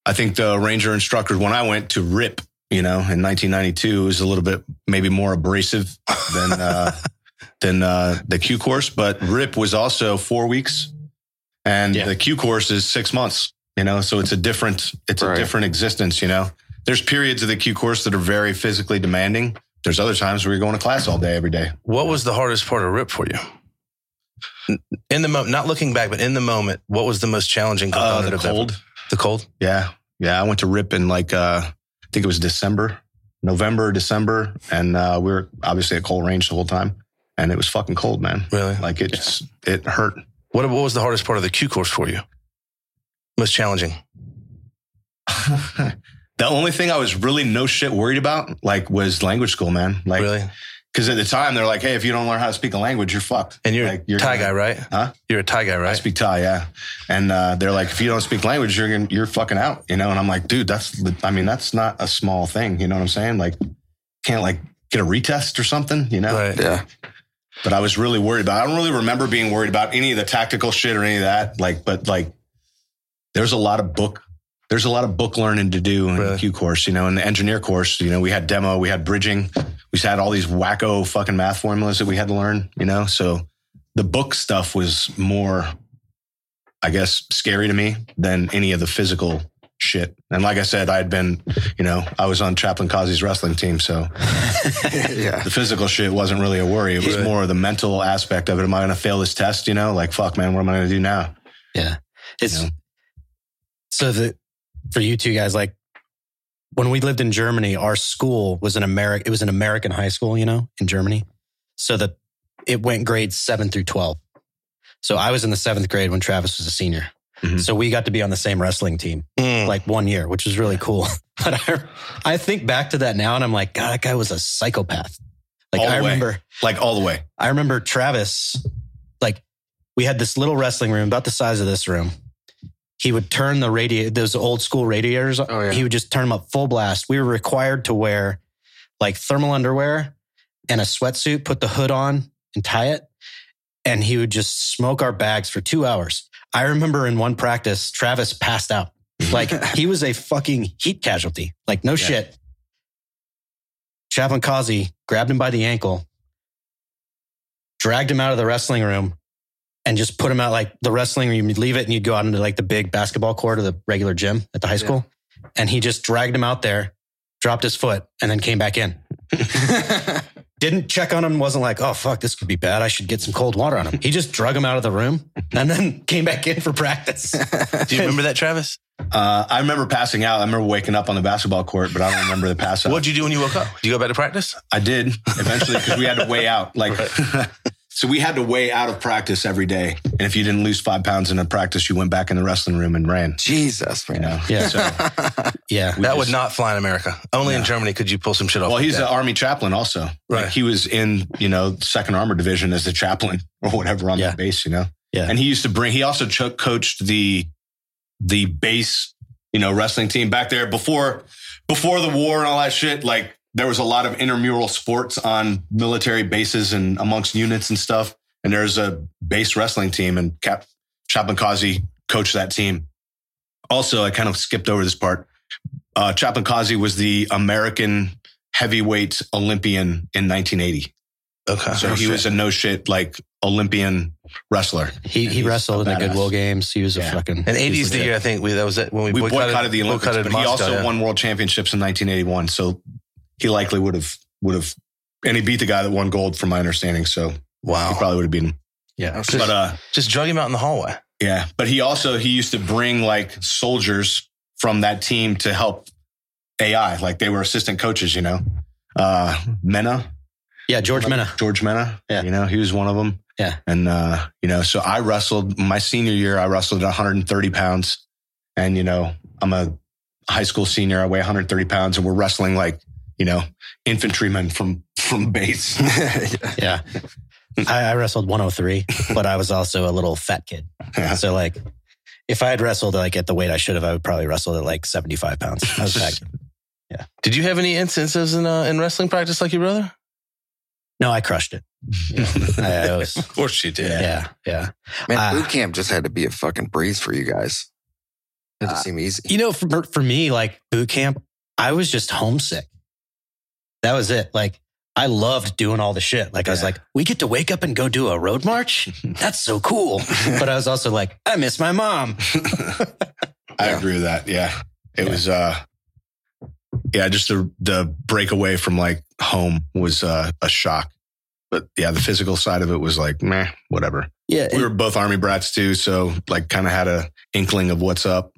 I think the Ranger instructors, when I went to RIP, you know, in 1992, was a little bit maybe more abrasive than, uh, than, uh, the Q course, but RIP was also four weeks and Yeah. the Q course is six months, you know, so it's a different, it's Right. a different existence, you know, there's periods of the Q course that are very physically demanding. There's other times where you're going to class all day, every day. What was the hardest part of RIP for you? In the moment, not looking back, but in the moment, what was the most challenging Uh, component the of that? cold. The cold. Yeah. Yeah. I went to RIP in like, uh, I think it was December, November, December. And uh, we were obviously at Cole Range the whole time. And it was fucking cold, man. Really? Like it it's, it hurt. What What was the hardest part of the Q course for you? Most challenging. the only thing I was really no shit worried about, like, was language school, man. Like, really? because at the time they're like, hey, if you don't learn how to speak a language, you're fucked. And you're like, a Thai gonna- guy, right? Huh? You're a Thai guy, I right? speak Thai, yeah. And uh, they're like, if you don't speak language, you're gonna, you're fucking out, you know. And I'm like, dude, that's, I mean, that's not a small thing, you know what I'm saying? Like, can't like get a retest or something, you know? Right. Yeah. but I was really worried about. I don't really remember being worried about any of the tactical shit or any of that. Like, but like, there's a lot of book. There's a lot of book learning to do in Really? the Q course. You know, in the engineer course, you know, we had demo, we had bridging, we had all these wacko fucking math formulas that we had to learn. You know, so the book stuff was more, I guess, scary to me than any of the physical shit. And like I said, I had been, you know, I was on Chaplain Kazi's wrestling team, so yeah. the physical shit wasn't really a worry. It was Right. more of the mental aspect of it. Am I going to fail this test? You know, like, fuck, man, what am I going to do now? Yeah. It's You know? so that for you two guys, like when we lived in Germany, our school was an American, it was an American high school, you know, in Germany. So that it went grades seven through 12. So I was in the seventh grade when Travis was a senior. Mhm. So we got to be on the same wrestling team Mm. like one year, which was really cool. But I, I think back to that now and I'm like, God, that guy was a psychopath. Like All I way. remember, Like all the way. I remember Travis, like we had this little wrestling room about the size of this room. He would turn the radio, those old school radiators. Oh, yeah. He would just turn them up full blast. We were required to wear like thermal underwear and a sweatsuit, put the hood on and tie it. And he would just smoke our bags for two hours. I remember in one practice, Travis passed out. Like he was a fucking heat casualty. Like no shit. Chaplain Kazi grabbed him by the ankle, dragged him out of the wrestling room, and just put him out like the wrestling room. You'd leave it and you'd go out into like the big basketball court or the regular gym at the high school. And he just dragged him out there, dropped his foot, and then came back in. Didn't check on him, wasn't like, oh, fuck, this could be bad. I should get some cold water on him. He just drug him out of the room and then came back in for practice. Do you remember that, Travis? Uh, I remember passing out. I remember waking up on the basketball court, but I don't remember the pass out. What'd you do when you woke up? Did you go back to practice? I did eventually because we had to weigh out. Like, so we had to weigh out of practice every day. And if you didn't lose five pounds in a practice, you went back in the wrestling room and ran. Jesus, man. You know? Yeah. So, Yeah. we that would not fly in America. Only in Germany could you pull some shit off. Well, like he's that. an army chaplain also. Like Right. he was in, you know, second armor division as the chaplain or whatever on Yeah. the base, you know? Yeah. And he used to bring, he also cho- coached the, the base, you know, wrestling team back there before, before the war and all that shit. Like there was a lot of intramural sports on military bases and amongst units and stuff. And there's a base wrestling team and Cap, Chaplain Kazi coached that team. Also, I kind of skipped over this part. Uh, Chaplain Kazi was the American heavyweight Olympian in 1980. okay. So he was a no shit like Olympian wrestler. He, he wrestled in the. Goodwill games. He was a Yeah. fucking. And 80s he's the year I think we that was it when we, We boycotted, the Olympics, boycotted but he also yeah. won world championships in 1981. So he likely would have would have, and he beat the guy that won gold, from my understanding. So wow, he Wow. probably would have beaten him. Yeah. Just, But uh, just drug him out in the hallway. yeah, but he also he used to bring like soldiers from that team to help AI, like they were assistant coaches. You know, uh, Mena, Yeah. George Mena. George Mena. Yeah. You know, he was one of them. Yeah. And, uh, you know, so I wrestled my senior year, I wrestled at 130 pounds. And, you know, I'm a high school senior. I weigh 130 pounds and we're wrestling like, you know, infantrymen from, from base. Yeah. I, I wrestled 103, but I was also a little fat kid. Yeah. So like, if I had wrestled like at the weight I should have, I would probably wrestled at like 75 pounds. I was fat kid. Did you have any instances in uh, in wrestling practice like your brother? No, I crushed it. Yeah. I, I was, Of course you did. yeah. Yeah. Man, Ah. boot camp just had to be a fucking breeze for you guys. It Uh, seem easy. You know, for, for me, like boot camp, I was just homesick. That was it. Like, I loved doing all the shit. Like, I was like, we get to wake up and go do a road march? That's so cool. but I was also like, I miss my mom. I Yeah. agree with that. Yeah. It Yeah. was, uh, yeah, just the, the break away from like home was uh, a shock. But yeah, the physical side of it was like, meh, whatever. Yeah. we were both army brats too so like kind of had a inkling of what's up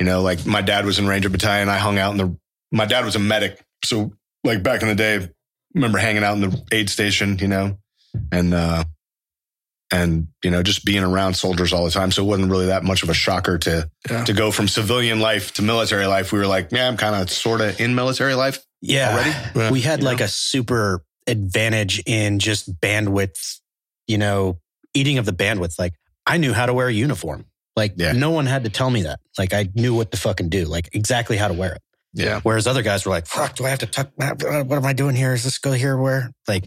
you know like my dad was in ranger battalion i hung out in the my dad was a medic so like back in the day remember hanging out in the aid station you know and uh and you know just being around soldiers all the time so it wasn't really that much of a shocker to Yeah. to go from civilian life to military life we were like yeah i'm kind of sort of in military life Yeah. already we had You like a super advantage in just bandwidth, you know, eating of the bandwidth. Like I knew how to wear a uniform. Like Yeah. no one had to tell me that. Like I knew what to fucking do, like exactly how to wear it. Yeah. Whereas other guys were like, fuck, do I have to tuck? What am I doing here? Is this go here? Where? Like,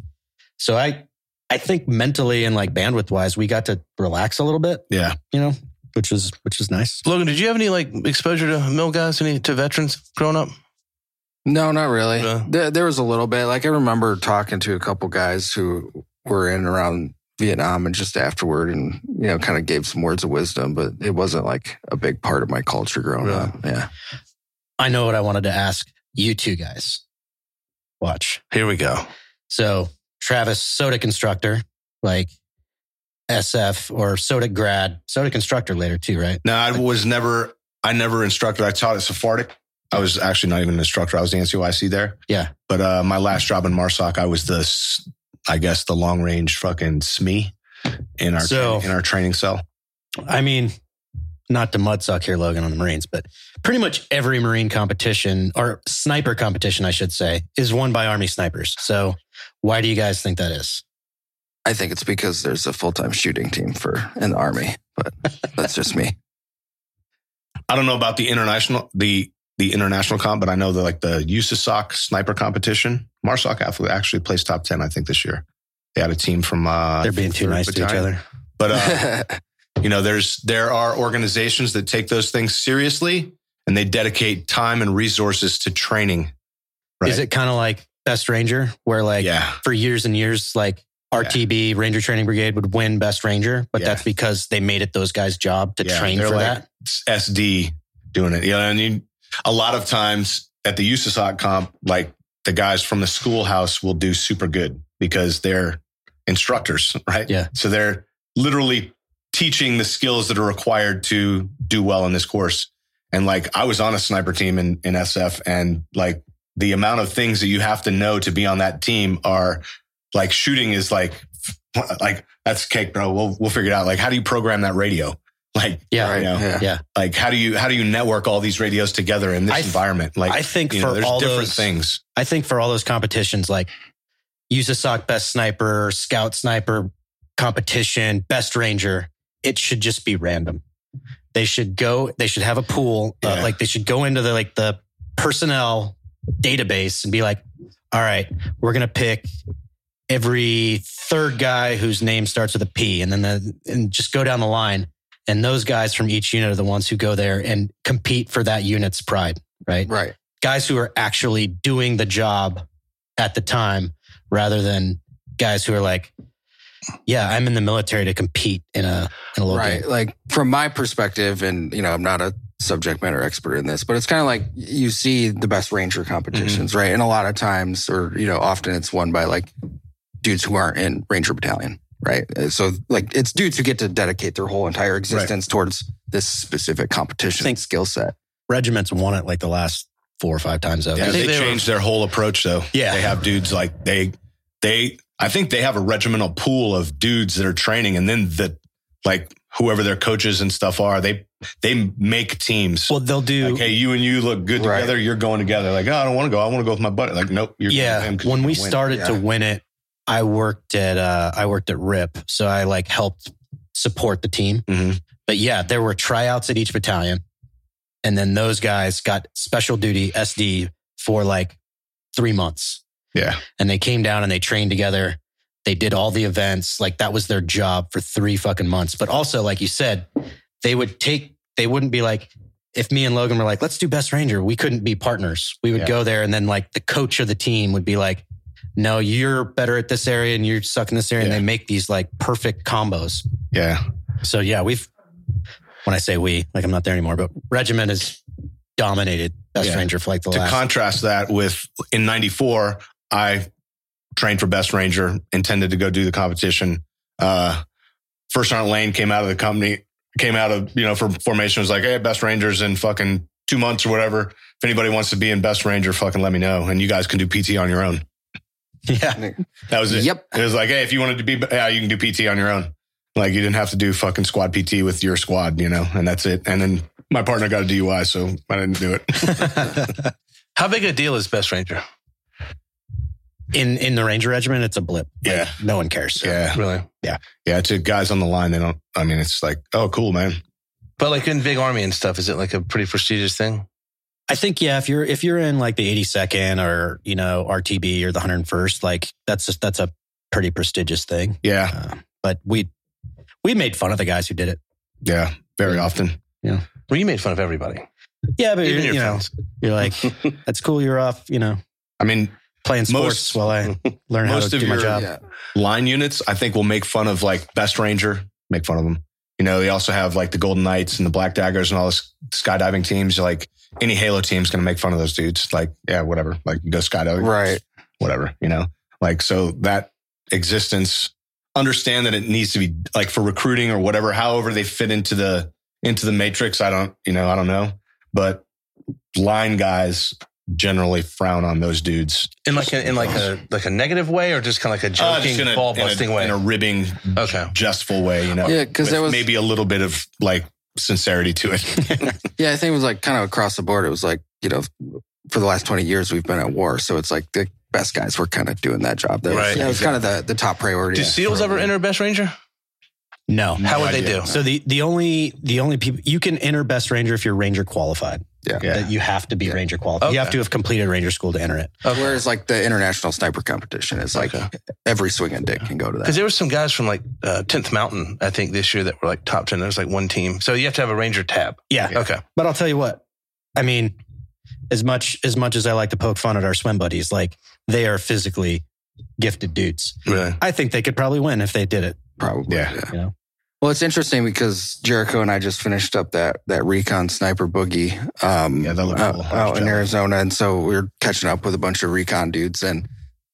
so I, I think mentally and like bandwidth wise, we got to relax a little bit, yeah you know, which was, which was nice. Logan, did you have any like exposure to mill guys, any to veterans growing up? No, not really. Yeah. There, there was a little bit. Like I remember talking to a couple guys who were in around Vietnam and just afterward and, you know, kind of gave some words of wisdom, but it wasn't like a big part of my culture growing Really? up. Yeah. I know what I wanted to ask you two guys. Watch. Here we go. So Travis, SOTIC instructor, like SF or SOTIC grad, SOTIC instructor later too, right? No, I was never, I never instructed. I taught at SFARTAETC. I was actually not even an instructor. I was the NCOIC there. Yeah. But uh, my last job in Marsoc, I was the, I guess, the long range fucking SME in our So- in our training cell. I mean, not to mudsuck here, Logan, on the Marines, but pretty much every Marine competition or sniper competition, I should say, is won by Army snipers. So why do you guys think that is? I think it's because there's a full time shooting team for in the army, but that's just me. I don't know about the international the the international comp, but I know that like the USASOC sniper competition, Marsoc athlete actually placed top ten, I think, this year. They had a team from uh They're being too third nice to each other. But uh, you know, there's there are organizations that take those things seriously and they dedicate time and resources to training. Right. Is it kind of like Best Ranger, where like yeah. for years and years, like RTB, Ranger Training Brigade, would win Best Ranger, but Yeah. that's because they made it those guys' job to Yeah, train for like- that. SD doing it. You know, and you, a lot of times at the USASOC comp, like the guys from the schoolhouse will do super good because they're instructors, right? Yeah. So they're literally teaching the skills that are required to do well in this course. And like I was on a sniper team in, in SF and like the amount of things that you have to know to be on that team are like shooting is like like that's cake, bro. We'll we'll figure it out. Like how do you program that radio? Like Yeah. Right, you know, yeah. Yeah. like how do you how do you network all these radios together in this th- environment? Like I think for know, there's all different those things. I think for all those competitions, like USASOC Best Sniper, Scout Sniper competition, Best Ranger, it should just be random. They should go. They should have a pool. Uh, like they should go into the like the personnel database and be like, all right, we're gonna pick every third guy whose name starts with a P, and then the, and just go down the line. And those guys from each unit are the ones who go there and compete for that unit's pride, right? right. guys who are actually doing the job at the time rather than guys who are like, yeah, I'm in the military to compete in a in a little right game. like from my perspective and you know i'm not a subject matter expert in this but it's kind of like you see the best ranger competitions Mm-hmm. right and a lot of times or you know often it's won by like dudes who aren't in ranger battalion right Uh, so like it's dudes who get to dedicate their whole entire existence towards this specific competition Think- skill set Regiments won it like the last four or five times over. Yeah, think they, they were- changed their whole approach though. Yeah. They have dudes like they they I think they have a regimental pool of dudes that are training and then the like whoever their coaches and stuff are, they they make teams. Well, they'll do. like, hey, you and you look good Right. together. You're going together. Like, oh, I don't want to go. I want to go with my buddy. Like, nope. You're going with yeah, when you're we gonna win. started to win it, I worked at uh, I worked at RIP, so I like helped support the team. Mhm. But yeah, there were tryouts at each battalion, and then those guys got special duty SD for like three months. Yeah. and they came down and they trained together. They did all the events. Like that was their job for three fucking months. But also, like you said, they would take, they wouldn't be like, if me and Logan were like, let's do best ranger, we couldn't be partners. We would Yeah. go there and then like the coach of the team would be like, no, you're better at this area and you're stuck in this area. Yeah. And they make these like perfect combos. Yeah. So yeah, we've, when I say we, like I'm not there anymore, but regiment has dominated best Yeah. ranger for like the to last. contrast that with in 94 i trained for best ranger intended to go do the competition. Uh first sergeant lane came out of the company came out of you know for formation was like hey best rangers in fucking two months or whatever. If anybody wants to be in best ranger fucking let me know and you guys can do pt on your own. Yeah. that was it. Yep. it was like hey if you wanted to be yeah you can do pt on your own. Like you didn't have to do fucking squad pt with your squad you know and that's it. And then my partner got a dui so i didn't do it. How big a deal is Best Ranger? In in the Ranger Regiment, it's a blip. Like, Yeah. no one cares. yeah Really? Yeah, yeah. to guys on the line, they don't. I mean, it's like, oh, cool, man. But like in big army and stuff, is it like a pretty prestigious thing? I think yeah, if you're if you're in like the 82nd or you know RTB or the 101st, like that's just, that's a pretty prestigious thing. Yeah, Uh, but we we made fun of the guys who did it. yeah, very often. Yeah. Well, you made fun of everybody, Yeah, but even you your know, friends. you're like, that's cool. You're off. You know, I mean, playing sports Most- while I learn how to of do my your- job. yeah line units, I think, will make fun of like Best Ranger, make fun of them. You know, they also have like the Golden Knights and the Black Daggers and all this skydiving teams. Like any Halo team's going to make fun of those dudes. Like, yeah, whatever. Like, you go skydiving, right whatever. You know, like so that existence. Understand that it needs to be like for recruiting or whatever. However, they fit into the into the matrix. I don't, you know, I don't know, but line guys generally frown on those dudes. in like a, in like a like a negative way, or just kind of like a Uh, joking just in a, ball in a- busting way. in a ribbing, Okay. jestful way, you know. yeah because there was maybe a little bit of like sincerity to it. Yeah, I think it was like kind of across the board. It was like, you know, for the last 20 years, we've been at war. So it's like the best guys were kind of doing that job. That was, Right. yeah, it was kind of the, the top priority. Do SEALs ever enter Best Ranger? No. How would they do? So the the only the only people you can enter best ranger if you're ranger qualified. Yeah. Yeah. That you have to be Yeah. ranger qualified. You have to have completed ranger school to enter it. Whereas like the international sniper competition is like Okay. every and dick can go to that. Because there were some guys from like uh, 10th Mountain, I think, this year that were like top 10. There was like one team. So you have to have a Ranger tab. Yeah. Okay. But I'll tell you what. I mean, as much as much as I like to poke fun at our swim buddies, like they are physically gifted dudes. Really? I think they could probably win if they did it. Probably. Yeah. yeah. You know? Well, it's interesting because Jericho and I just finished up that that recon sniper boogie um, Yeah, that looked out, cool. out in Arizona, and so we are catching up with a bunch of recon dudes. And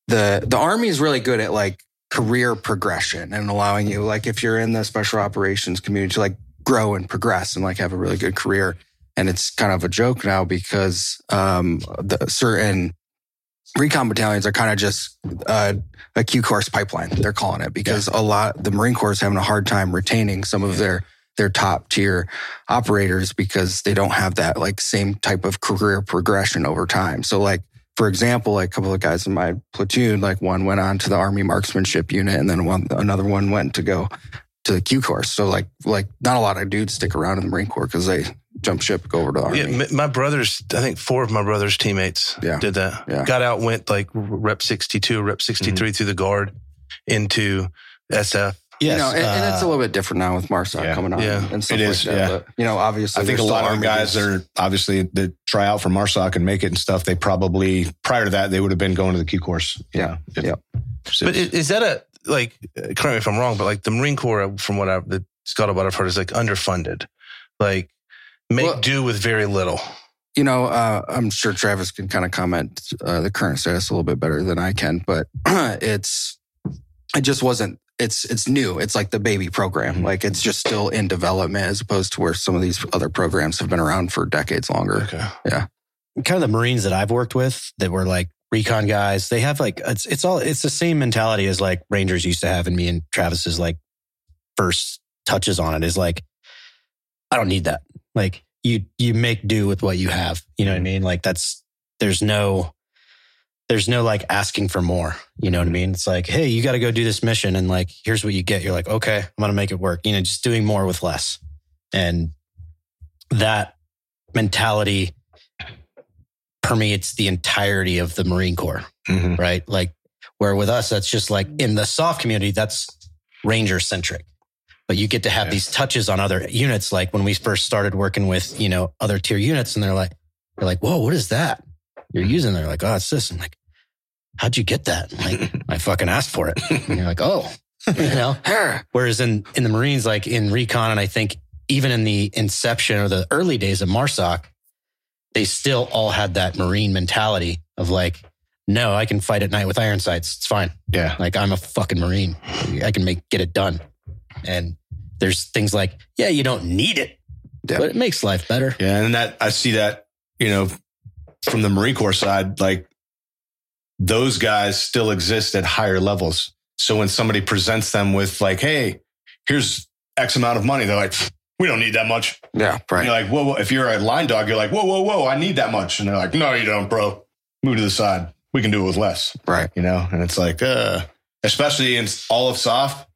the the army is really good at like career progression and allowing you, like, if you're in the special operations community, to like grow and progress and like have a really good career. And it's kind of a joke now because um, the certain recon battalions are kind of just uh, a Q course pipeline. They're calling it because a lot the Marine Corps is having a hard time retaining some of their their top tier operators because they don't have that like same type of career progression over time. So like for example, like a couple of guys in my platoon, like one went on to the Army marksmanship unit, and then one another one went to go to the Q course. So like like not a lot of dudes stick around in the Marine Corps because they jump ship, go over to the Army. Yeah, my brothers, I think four of my brother's teammates Yeah. did that. Yeah. Got out, went like rep 62, rep 63 through the guard into SF. You Yes. know, and, and it's a uh, little bit different now with Marsoc Yeah. coming on Yeah. and stuff It like is, that. yeah. But, you know, obviously, I think a lot of the Army guys dudes. are obviously that try out for Marsoc and make it and stuff. They probably prior to that they would have been going to the Q course. Yeah. know, if- Yeah. But i- is that a, like, uh, correct me if I'm wrong, but like the Marine Corps, from what I've, the scuttlebutt I've heard is like underfunded. Like, make Well- do with very little. You know, uh, I'm sure Travis can kind of comment uh, the current status a little bit better than I can, but it's it just wasn't. It's it's new. It's like the baby program. Mhm. Like it's just still in development, as opposed to where some of these other programs have been around for decades longer. Okay. kind of the Marines that I've worked with that were like recon guys, they have like it's it's all it's the same mentality as like Rangers used to have and me and Travis's like first touches on it is like I don't need that. Like you you make do with what you have. You know what I mean? Like that's there's no there's no like asking for more. You know what I mean? It's like, hey, you got to go do this mission and like here's what you get. You're like, okay, I'm gonna make it work. You know, just doing more with less. And that mentality permeates the entirety of the Marine Corps, Mhm. right? Like, where with us, that's just like in the soft community, that's Ranger centric. But you get to have Yeah. these touches on other units. Like when we first started working with, you know, other tier units, and they're like, they're like, whoa, what is that? You're mm-hmm. using? They're like, oh, it's this. I'm like, how'd you get that? I'm like, I fucking asked for it. And you're like, oh, you know. Whereas in in the Marines, like in recon, and I think even in the inception or the early days of MARSOC, they still all had that Marine mentality of like, no, I can fight at night with iron sights. It's fine. Yeah. Like I'm a fucking Marine. I can make get it done. And there's things like, yeah, you don't need it, Yeah. but it makes life better. Yeah. And that I see that, you know, from the Marine Corps side, like those guys still exist at higher levels. So when somebody presents them with like, hey, here's X amount of money, they're like, we don't need that much. Yeah, And right. you're like, whoa, whoa. If you're a line dog, you're like, whoa, whoa, whoa, I need that much. And they're like, no, you don't, bro. Move to the side. We can do it with less. Right. You know? And it's like, uh, especially in all of soft,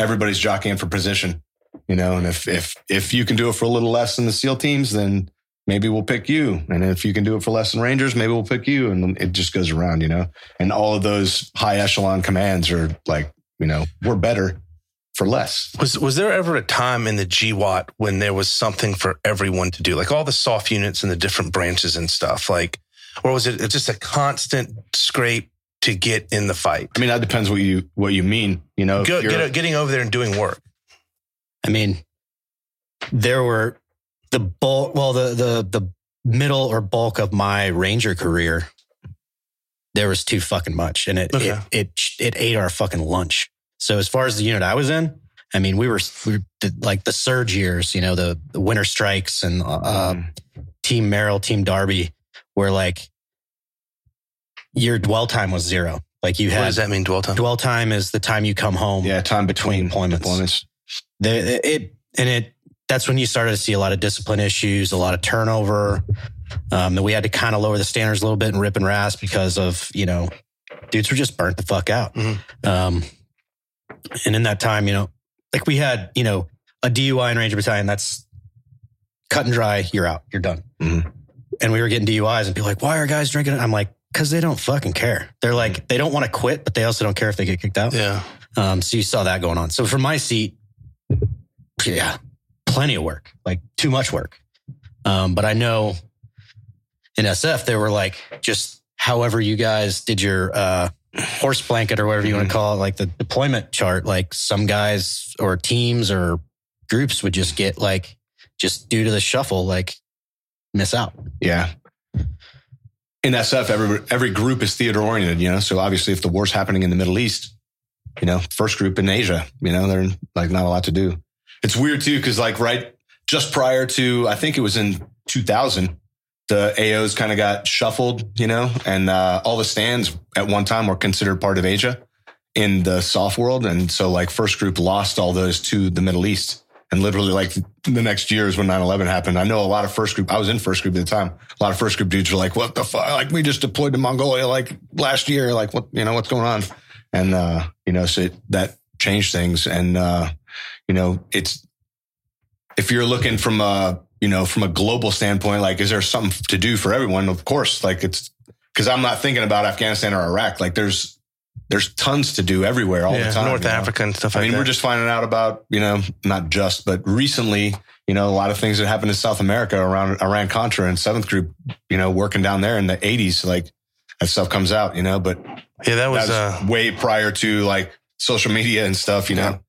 everybody's jockeying for position. You know, and if if if you can do it for a little less than the SEAL teams, then maybe we'll pick you. And if you can do it for less than Rangers, maybe we'll pick you. And it just goes around, you know. And all of those high echelon commands are like, you know, we're better for less. Was was there ever a time in the GWOT when there was something for everyone to do, like all the soft units and the different branches and stuff, like, or was it just a constant scrape to get in the fight, I mean, that depends what you what you mean. You know, Go, get, getting over there and doing work? I mean, there were the bulk, well, the the the middle or bulk of my ranger career. There was too fucking much, and it Okay. it, it it ate our fucking lunch. So as far as the unit I was in, I mean, we were we were like the surge years, you know, the, the winter strikes and uh, Mm. Team Merrill, Team Darby, where like your dwell time was zero. Like you had. What does that mean, dwell time? dwell time is the time you come home yeah, time between deployments. deployments. the, it and it that's when you started to see a lot of discipline issues, a lot of turnover. Um, and we had to kind of lower the standards a little bit and rip and rasp because of, you know, dudes were just burnt the fuck out. Mhm. Um, and in that time, you know, like we had, you know, a DUI in Ranger Battalion, that's cut and dry, you're out, you're done. Mhm. And we were getting DUIs and people like, why are guys drinking? I'm like, because they don't fucking care. They're like, they don't want to quit, but they also don't care if they get kicked out. Yeah. Um, so you saw that going on. So from my seat, yeah, plenty of work, like too much work. Um, but I know in SF, they were like, just however you guys did your uh, horse blanket or whatever you want to call it, like the deployment chart, like some guys or teams or groups would just get like, just due to the shuffle, like miss out. Yeah. In SF, every every group is theater oriented, you know. So obviously, if the war's happening in the Middle East, you know, first group in Asia, you know, they're like not a lot to do. It's weird too, because like right just prior to, I think it was in 2000, the AOs kind of got shuffled, you know, and uh, all the stands at one time were considered part of Asia in the soft world, and so like first group lost all those to the Middle East. And literally, like the next year is when 9 11 happened. I know a lot of first group, I was in first group at the time. A lot of first group dudes were like, what the fuck? Like, we just deployed to Mongolia like last year. Like, what, you know, what's going on? And, uh, you know, so that changed things. And, uh, you know, it's, if you're looking from a, you know, from a global standpoint, like, is there something to do for everyone? Of course, like it's, cause I'm not thinking about Afghanistan or Iraq. Like, there's, there's tons to do everywhere all yeah. the time. North you know? Africa and stuff I like mean, that. we're just finding out about, you know, not just, but recently, you know, a lot of things that happened in South America around Iran Contra and seventh group, you know, working down there in the 80s. Like that stuff comes out, you know, but yeah, that was, that's uh, way prior to like social media and stuff, you know.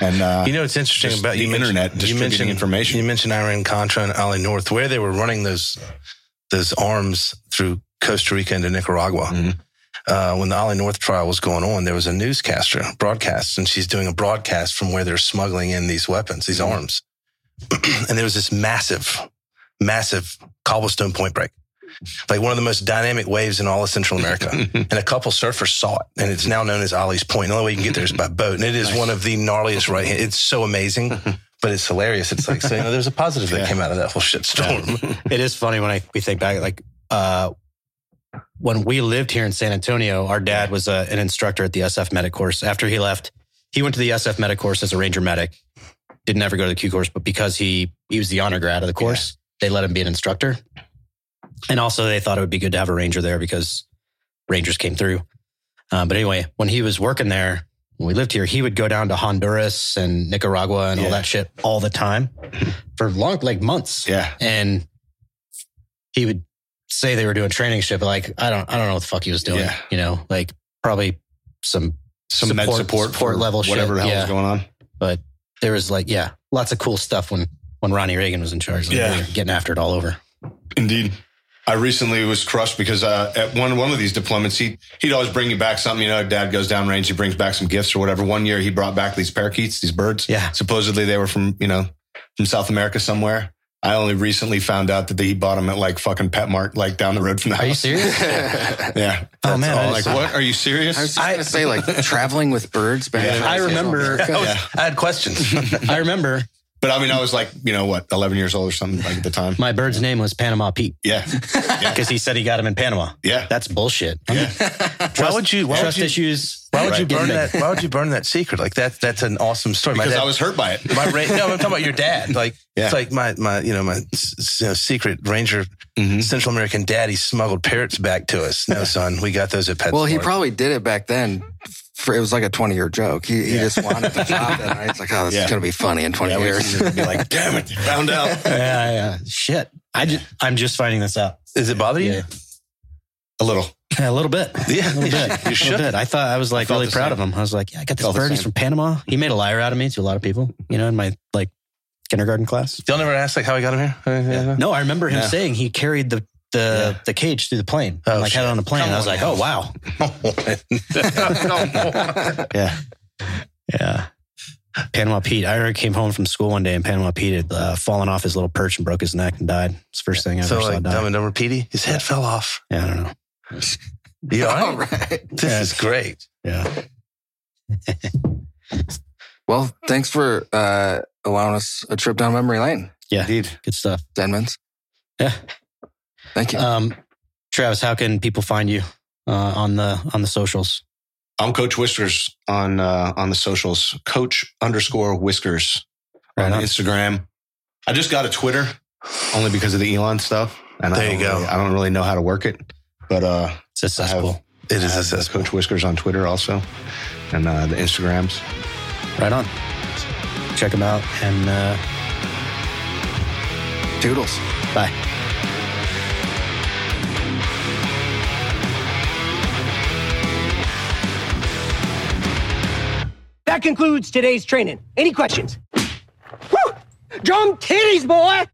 And, uh, you know, it's interesting about the you internet you distributing mentioned- information. You mentioned Iran Contra and Ollie North, where they were running those those arms through Costa Rica into Nicaragua. Mhm. Uh, when the Ollie North trial was going on, there was a newscaster broadcast, and she's doing a broadcast from where they're smuggling in these weapons, these Mhm. arms. and there was this massive, massive cobblestone point break, like one of the most dynamic waves in all of Central America. and a couple surfers saw it, and it's now known as Ollie's Point. The only way you can get there is by boat, and it is one of the gnarliest right. hand. It's so amazing, but it's hilarious. It's like so, you know, there's a positive that Yeah. came out of that whole shit storm. It is funny when I we think back, like uh, when we lived here in San Antonio, our dad was uh, an instructor at the SF medic course. After he left, he went to the SF medic course as a ranger medic. Didn't ever go to the Q course, but because he he was the honor grad of the course, they let him be an instructor. And also, they thought it would be good to have a ranger there because rangers came through. Um, but anyway, when he was working there, when we lived here, he would go down to Honduras and Nicaragua and all that shit all the time for long, like months yeah. and he would say they were doing training shit, but like I don't I don't know what the fuck he was doing. Yeah. You know, like probably some Some med support, support level shit, whatever the hell yeah. is going on. but there was like yeah, lots of cool stuff when when Ronnie Reagan was in charge. Like, Yeah. were getting after it all over. Indeed. I recently was crushed because uh, at one one of these deployments, he he'd always bring you back something. You know, Dad goes down range, he brings back some gifts or whatever. One year, he brought back these parakeets, these birds. Yeah. supposedly they were from you know from South America somewhere. I only recently found out that he bought them at like fucking PetMart, like down the road from the house. Are you serious? Yeah. Oh, man, I'm like, what? Are you serious? I was just gonna say, like traveling with birds. Back Yeah. I remember- I, was- Yeah. I had questions. I remember but I mean, I was like, you know what, 11 years old or something like at the time. my bird's name was Panama Pete Yeah. because he said he got him in Panama. Yeah. That's bullshit. Yeah. why would you? Why would Trust you? issues. Why would you burn that? Why would you burn that secret? Like that? That's an awesome story. Because dad- I was hurt by it. my no, I'm talking about your dad. Like Yeah. it's like my my you know my s- s- you know, secret ranger Mhm. Central American daddy smuggled parrots back to us. No, son, we got those at PetSmart. Well, he probably did it back then. For, it was like a 20 year joke. He, he just wanted to drop it. Right? It's like, oh, this Yeah. is going to be funny in 20 Yeah, we years. would be like, damn it, found out. Yeah, yeah. Shit. I just, I'm just finding this out. Is it bother you? A little. Yeah, a little bit. Yeah, A little bit. you A little should. bit. I thought I was like felt really proud same. of him. I was like, yeah, I got this Felt the bird. He's same. from Panama. He made a liar out of me to a lot of people, you know, in my like kindergarten class. Y'all never asked like how he got him here? Yeah. No, I remember him Yeah. saying he carried the the, Yeah. the cage through the plane. Oh, and like had it on the plane. Come I was on like, oh wow. Yeah. Yeah. Panama Pete. I remember came home from school one day and Panama Pete had uh, fallen off his little perch and broke his neck and died. It's the first thing I so ever saw like die. Dumb and Dumber Petey, his head fell off. Yeah, I don't know. You all All right? right. This is great. Yeah. Well, thanks for uh, allowing us a trip down memory lane. Yeah, Indeed. good stuff. Denmans. Yeah. Thank you. Um, Travis, how can people find you uh, on the on the socials? I'm Coach Whiskers on uh, on the socials. Coach underscore Whiskers Right on on. Instagram. I just got a Twitter only because of the Elon stuff, and There I you don't go. Really, I don't really know how to work it, but uh, It's a cesspool. It I is have accessible. Coach Whiskers on Twitter also, and uh, the Instagrams. Right on. Check them out and uh, Toodles. bye. That concludes today's training. Any questions? Woo! Drum titties, boy!